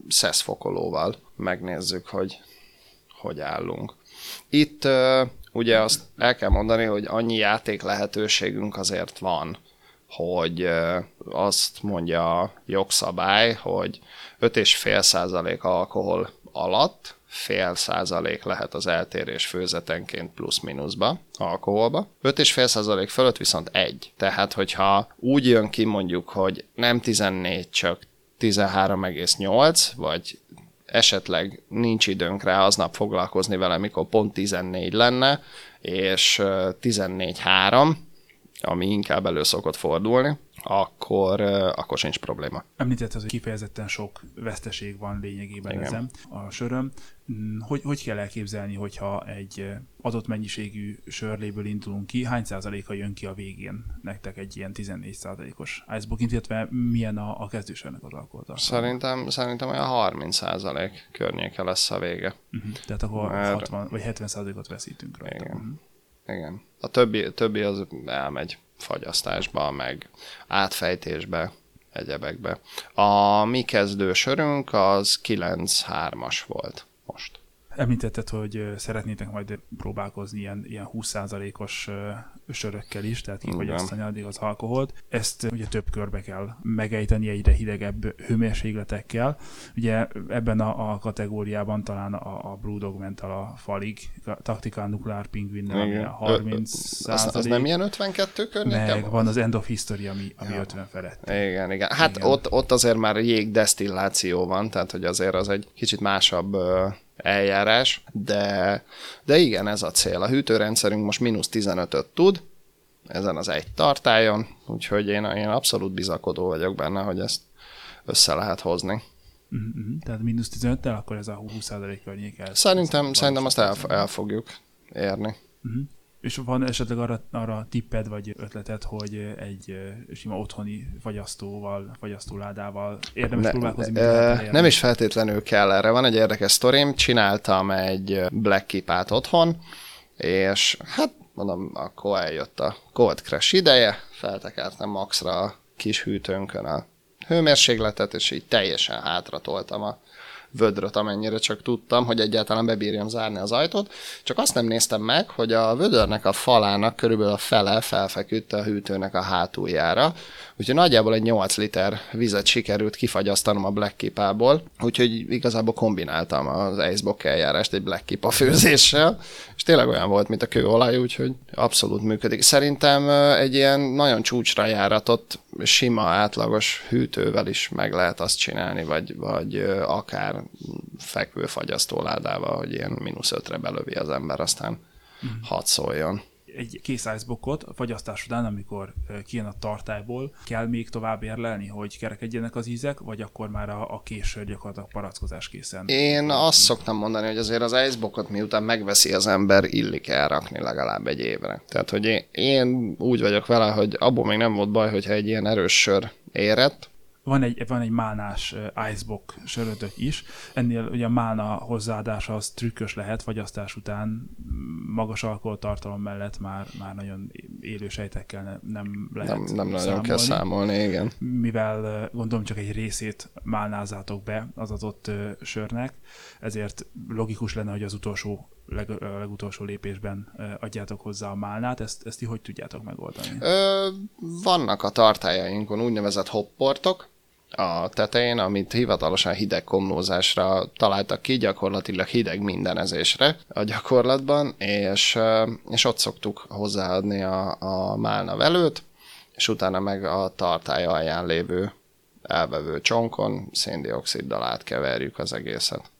szeszfokolóval megnézzük, hogy hogy állunk. Itt ugye azt el kell mondani, hogy annyi játék lehetőségünk azért van, hogy azt mondja a jogszabály, hogy 5,5% alkohol alatt fél százalék lehet az eltérés főzetenként plusz-minuszba, alkoholba. 5,5 százalék fölött viszont egy. Tehát, hogyha úgy jön ki mondjuk, hogy nem 14, csak 13,8, vagy esetleg nincs időnk rá aznap foglalkozni vele, mikor pont 14 lenne, és 14-3, ami inkább elő szokott fordulni, akkor, akkor sincs probléma. Említett az, hogy kifejezetten sok veszteség van lényegében Igen. ezen a söröm. Mm, hogy, hogy kell elképzelni, hogyha egy adott mennyiségű sörléből indulunk ki, hány százaléka jön ki a végén nektek egy ilyen 14 százalékos icebook illetve milyen a, a kezdősörnek az alkoholtartalma? Szerintem, szerintem olyan 30 százalék környéke lesz a vége. Uh-huh. Tehát akkor Mert... 60 vagy 70 százalékot veszítünk rajta. Igen. Uh-huh. Igen. A többi, többi az elmegy fagyasztásba, meg átfejtésbe, egyebekbe. A mi kezdő sörünk az 9-3-as volt most. Említetted, hogy szeretnétek majd próbálkozni ilyen, ilyen 20%-os sörökkel is, tehát kifogyasztani addig az alkoholt. Ezt ugye több körbe kell megejteni egyre hidegebb hőmérsékletekkel. Ugye ebben a, a kategóriában talán a, a Brewdog ment a falig, a taktikán nukleár pingvin 30 az, az nem ilyen 52 környéken? Meg van az End of History, ami, ami ja. 50 felett. Igen, igen. Hát igen. Ott, ott azért már jégdesztilláció van, tehát hogy azért az egy kicsit másabb eljárás, de, de igen, ez a cél. A hűtőrendszerünk most mínusz 15-öt tud, ezen az egy tartályon, úgyhogy én, én abszolút bizakodó vagyok benne, hogy ezt össze lehet hozni. Mm-hmm. Tehát mínusz 15-tel, akkor ez a 20% környék el. Szerintem, szerintem azt el, el fogjuk érni. Mm-hmm. És van esetleg arra, arra tipped vagy ötleted, hogy egy sima otthoni fagyasztóval, fagyasztóládával érdemes ne, próbálkozni? Ne, nem is feltétlenül kell erre. Van egy érdekes sztorim, csináltam egy Black Kipát otthon, és hát mondom, akkor eljött a Cold Crash ideje, feltekertem maxra a kis hűtőnkön a hőmérsékletet, és így teljesen hátra toltam a vödröt, amennyire csak tudtam, hogy egyáltalán bebírjam zárni az ajtót. Csak azt nem néztem meg, hogy a vödörnek a falának körülbelül a fele felfeküdt a hűtőnek a hátuljára, úgyhogy nagyjából egy 8 liter vizet sikerült kifagyasztanom a Black Kipából, úgyhogy igazából kombináltam az Icebox eljárást egy Black Kipa főzéssel, és tényleg olyan volt, mint a kőolaj, úgyhogy abszolút működik. Szerintem egy ilyen nagyon csúcsra járatott, sima, átlagos hűtővel is meg lehet azt csinálni, vagy, vagy akár fekvő fagyasztóládával, hogy ilyen mínusz ötre belövi az ember, aztán mm. hadd szóljon egy kész icebookot a fagyasztás után, amikor kijön a tartályból, kell még tovább érlelni, hogy kerekedjenek az ízek, vagy akkor már a, a késő gyakorlatilag parackozás készen? Én azt szoktam mondani, hogy azért az icebookot miután megveszi az ember, illik elrakni legalább egy évre. Tehát, hogy én, én úgy vagyok vele, hogy abból még nem volt baj, hogyha egy ilyen erős sör érett, van egy, van egy málnás icebox sörötök is. Ennél ugye a málna hozzáadása az trükkös lehet, fagyasztás után magas alkoholtartalom mellett már, már nagyon élő sejtekkel ne, nem lehet Nem, nem nagyon kell számolni, igen. Mivel gondolom csak egy részét málnázátok be az adott sörnek, ezért logikus lenne, hogy az utolsó leg, legutolsó lépésben adjátok hozzá a málnát, ezt, ezt ti hogy tudjátok megoldani? Ö, vannak a tartályainkon úgynevezett hopportok, a tetején, amit hivatalosan hideg komlózásra találtak ki, gyakorlatilag hideg mindenezésre a gyakorlatban, és, és ott szoktuk hozzáadni a, a málna velőt, és utána meg a tartály alján lévő elvevő csonkon széndioksziddal átkeverjük az egészet.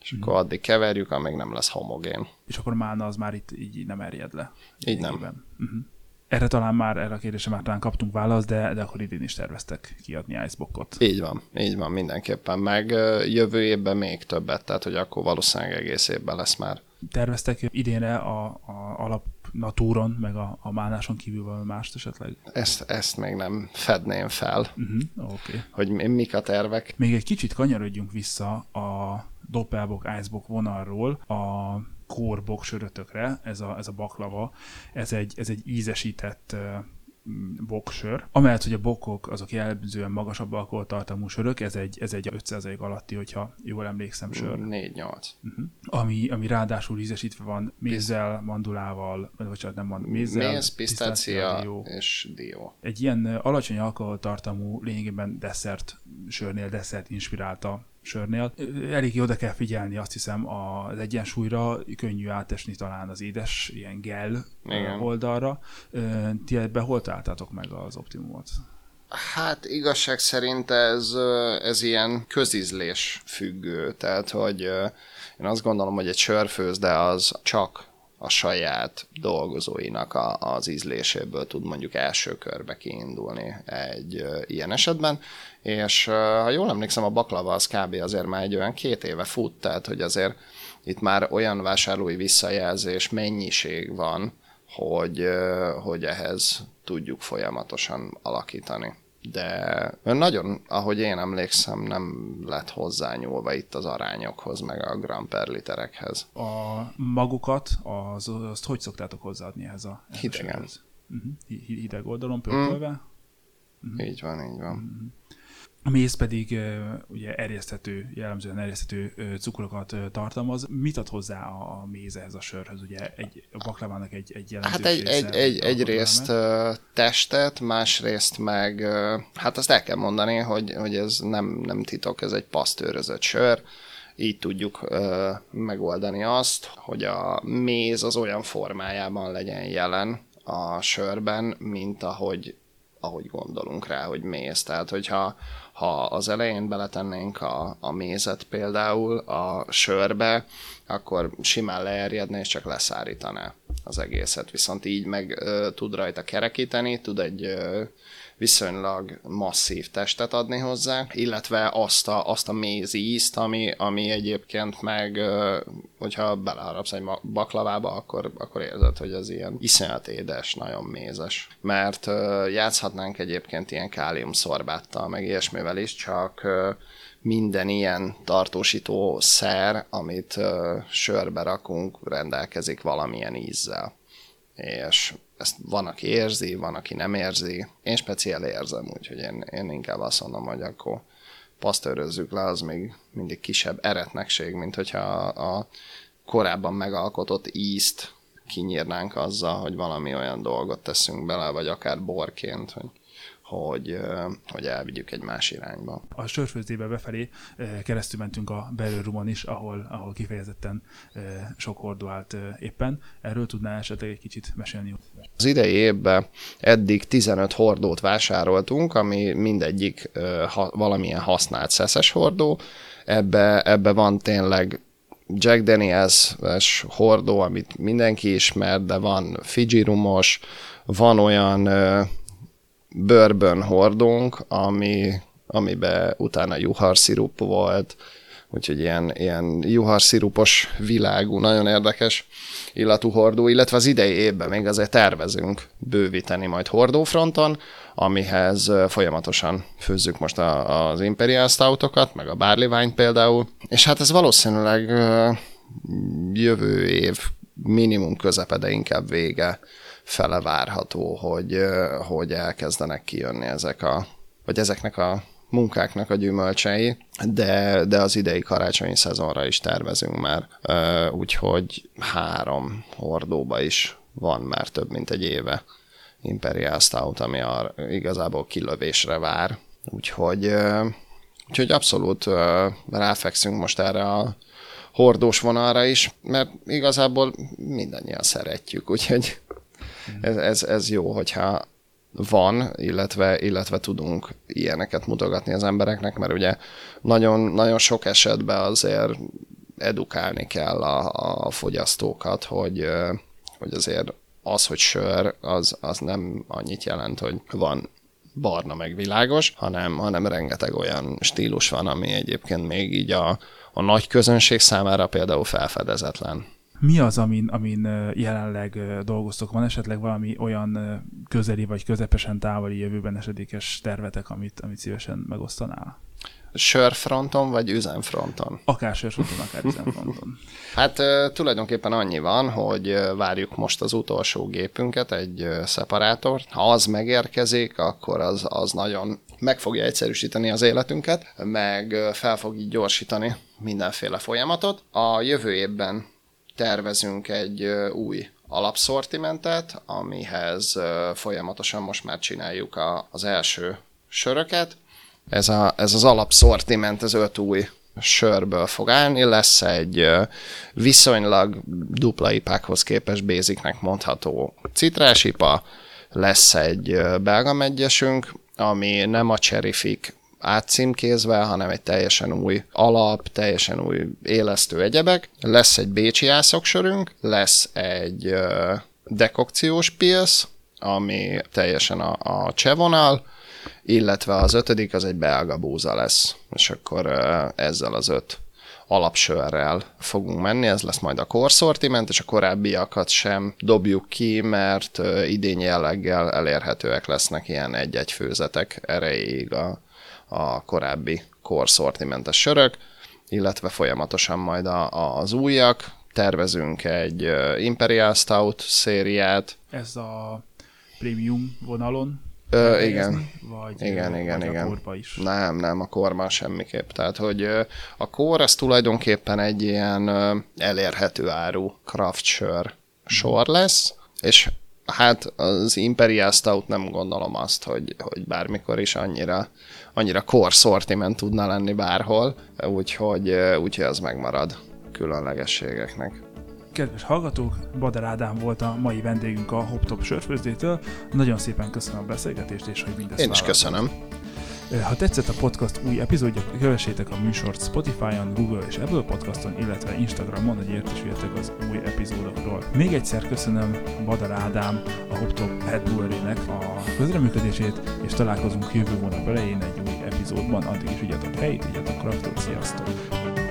És akkor addig keverjük, amíg nem lesz homogén. És akkor málna az már itt így nem erjed le. Így nem. Uh-huh. Erre talán már, erre a kérdésre már talán kaptunk választ, de, de akkor idén is terveztek kiadni Icebookot. Így van, így van, mindenképpen. Meg jövő évben még többet, tehát hogy akkor valószínűleg egész évben lesz már. Terveztek idénre a, a alap natúron, meg a, a mánáson kívül valami mást esetleg? Ezt, ezt még nem fedném fel, uh-huh, okay. hogy mik a tervek. Még egy kicsit kanyarodjunk vissza a Doppelbock Icebook vonalról a kórbok sörötökre, ez a, ez a baklava, ez egy, ez egy ízesített boksör. Amellett, hogy a bokok azok jellemzően magasabb alkoholtartalmú sörök, ez egy, ez egy 5% alatti, hogyha jól emlékszem sör. 4-8. Uh-huh. Ami, ami ráadásul ízesítve van mézzel, mandulával, vagy csak nem mand, mézzel, Méz, pisztácia és dió. Egy ilyen alacsony alkoholtartalmú lényegében desszert sörnél, desszert inspirálta sörnél. Elég oda kell figyelni, azt hiszem, az egyensúlyra, könnyű átesni talán az édes, ilyen gel Igen. oldalra. Ti ebbe hol találtátok meg az optimumot? Hát igazság szerint ez, ez ilyen közizlés függő, tehát hogy én azt gondolom, hogy egy sörfőzde az csak a saját dolgozóinak a, az ízléséből tud mondjuk első körbe kiindulni egy ilyen esetben, és ha jól emlékszem, a baklava az kb. azért már egy olyan két éve fut, tehát hogy azért itt már olyan vásárlói visszajelzés, mennyiség van, hogy, hogy ehhez tudjuk folyamatosan alakítani de nagyon, ahogy én emlékszem, nem lett hozzányúlva itt az arányokhoz, meg a gram per literekhez. A magukat, az, azt hogy szoktátok hozzáadni ehhez a Hidegen. Uh-huh. Hideg oldalon pörkölve? Mm. Uh-huh. Így van, így van. Uh-huh. A méz pedig ugye erjeszthető, jellemzően erjeszthető cukrokat tartalmaz. Mit ad hozzá a méz ehhez a sörhöz? Ugye egy a baklavának egy, egy jellemző Hát egy, egy, egy, egyrészt testet, másrészt meg, hát azt el kell mondani, hogy, hogy ez nem, nem titok, ez egy pasztőrözött sör. Így tudjuk ö, megoldani azt, hogy a méz az olyan formájában legyen jelen a sörben, mint ahogy ahogy gondolunk rá, hogy méz. Tehát, hogyha ha az elején beletennénk a, a mézet például a sörbe, akkor simán leerjedne és csak leszárítaná az egészet. Viszont így meg ö, tud rajta kerekíteni, tud egy ö, viszonylag masszív testet adni hozzá, illetve azt a, azt a méz ízt, ami, ami egyébként meg, hogyha beleharapsz egy baklavába, akkor, akkor érzed, hogy ez ilyen iszonyat édes, nagyon mézes. Mert játszhatnánk egyébként ilyen kálium szorbáttal, meg ilyesmivel is, csak minden ilyen tartósító szer, amit sörbe rakunk, rendelkezik valamilyen ízzel. És ezt van, aki érzi, van, aki nem érzi. Én speciál érzem, úgyhogy én, én inkább azt mondom, hogy akkor pasztőrözzük le, az még mindig kisebb eretnekség, mint hogyha a, a korábban megalkotott ízt kinyírnánk azzal, hogy valami olyan dolgot teszünk bele, vagy akár borként, hogy hogy, hogy elvigyük egy más irányba. A sörfőzdébe befelé keresztül mentünk a belőrumon is, ahol, ahol kifejezetten sok hordó állt éppen. Erről tudná esetleg egy kicsit mesélni? Az idei évben eddig 15 hordót vásároltunk, ami mindegyik ha, valamilyen használt szeszes hordó. Ebbe, ebbe van tényleg Jack Daniels-es hordó, amit mindenki ismer, de van Fiji rumos, van olyan bourbon hordónk, ami, amiben utána juharszirup volt, úgyhogy ilyen, ilyen juharszirupos világú, nagyon érdekes illatú hordó, illetve az idei évben még azért tervezünk bővíteni majd hordófronton, amihez folyamatosan főzzük most a, az Imperial Stoutokat, meg a Wine például, és hát ez valószínűleg jövő év minimum közepe, de inkább vége fele várható, hogy, hogy elkezdenek kijönni ezek a, vagy ezeknek a munkáknak a gyümölcsei, de, de az idei karácsonyi szezonra is tervezünk már, úgyhogy három hordóba is van már több mint egy éve Imperial Stout, ami a, igazából kilövésre vár, úgyhogy, úgyhogy abszolút ráfekszünk most erre a hordós vonalra is, mert igazából mindannyian szeretjük, úgyhogy ez, ez, ez jó, hogyha van, illetve, illetve tudunk ilyeneket mutogatni az embereknek, mert ugye nagyon, nagyon sok esetben azért edukálni kell a, a fogyasztókat, hogy, hogy azért az, hogy sör, az, az nem annyit jelent, hogy van barna meg világos, hanem, hanem rengeteg olyan stílus van, ami egyébként még így a, a nagy közönség számára például felfedezetlen. Mi az, amin, amin jelenleg dolgoztok? Van esetleg valami olyan közeli vagy közepesen távoli jövőben esedékes tervetek, amit, amit szívesen megosztanál? Sörfronton vagy üzemfronton? Akár sörfronton, akár üzemfronton. *laughs* hát tulajdonképpen annyi van, hogy várjuk most az utolsó gépünket, egy szeparátort. Ha az megérkezik, akkor az, az nagyon meg fogja egyszerűsíteni az életünket, meg fel fog így gyorsítani mindenféle folyamatot. A jövő évben tervezünk egy új alapszortimentet, amihez folyamatosan most már csináljuk az első söröket. Ez, a, ez az alapszortiment, az öt új sörből fog állni, lesz egy viszonylag dupla ipákhoz képes basicnek mondható citrásipa, lesz egy belga megyesünk, ami nem a cherifik átcímkézve, hanem egy teljesen új alap, teljesen új élesztő egyebek. Lesz egy bécsi ászoksörünk, lesz egy dekokciós pilsz, ami teljesen a, a csevonal, illetve az ötödik az egy belga búza lesz, és akkor ezzel az öt alapsörrel fogunk menni, ez lesz majd a korszortiment, és a korábbiakat sem dobjuk ki, mert idény jelleggel elérhetőek lesznek ilyen egy-egy főzetek erejéig a, a korábbi korszortimentes sörök, illetve folyamatosan majd a, a, az újak. Tervezünk egy Imperial Stout szériát. Ez a premium vonalon Ö, igen. Vagy, igen, igen, vagy igen. a korba is? Nem, nem, a korban semmiképp. Tehát, hogy a kor az tulajdonképpen egy ilyen elérhető áru craft sör sor lesz, és hát az Imperial Stout nem gondolom azt, hogy, hogy bármikor is annyira, annyira core sortiment tudna lenni bárhol, úgyhogy, úgyhogy az megmarad különlegességeknek. Kedves hallgatók, Bader Ádám volt a mai vendégünk a HopTop sörfőzdétől. Nagyon szépen köszönöm a beszélgetést, és hogy mindezt Én is köszönöm. Ha tetszett a podcast új epizódja, kövessétek a műsort Spotify-on, Google és Apple Podcaston, illetve Instagramon, hogy értesüljetek az új epizódokról. Még egyszer köszönöm Badar Ádám, a HopTop Head Brewery-nek a közreműködését, és találkozunk jövő hónap elején egy új epizódban. Addig is vigyatok helyét, vigyatok kraftot, sziasztok!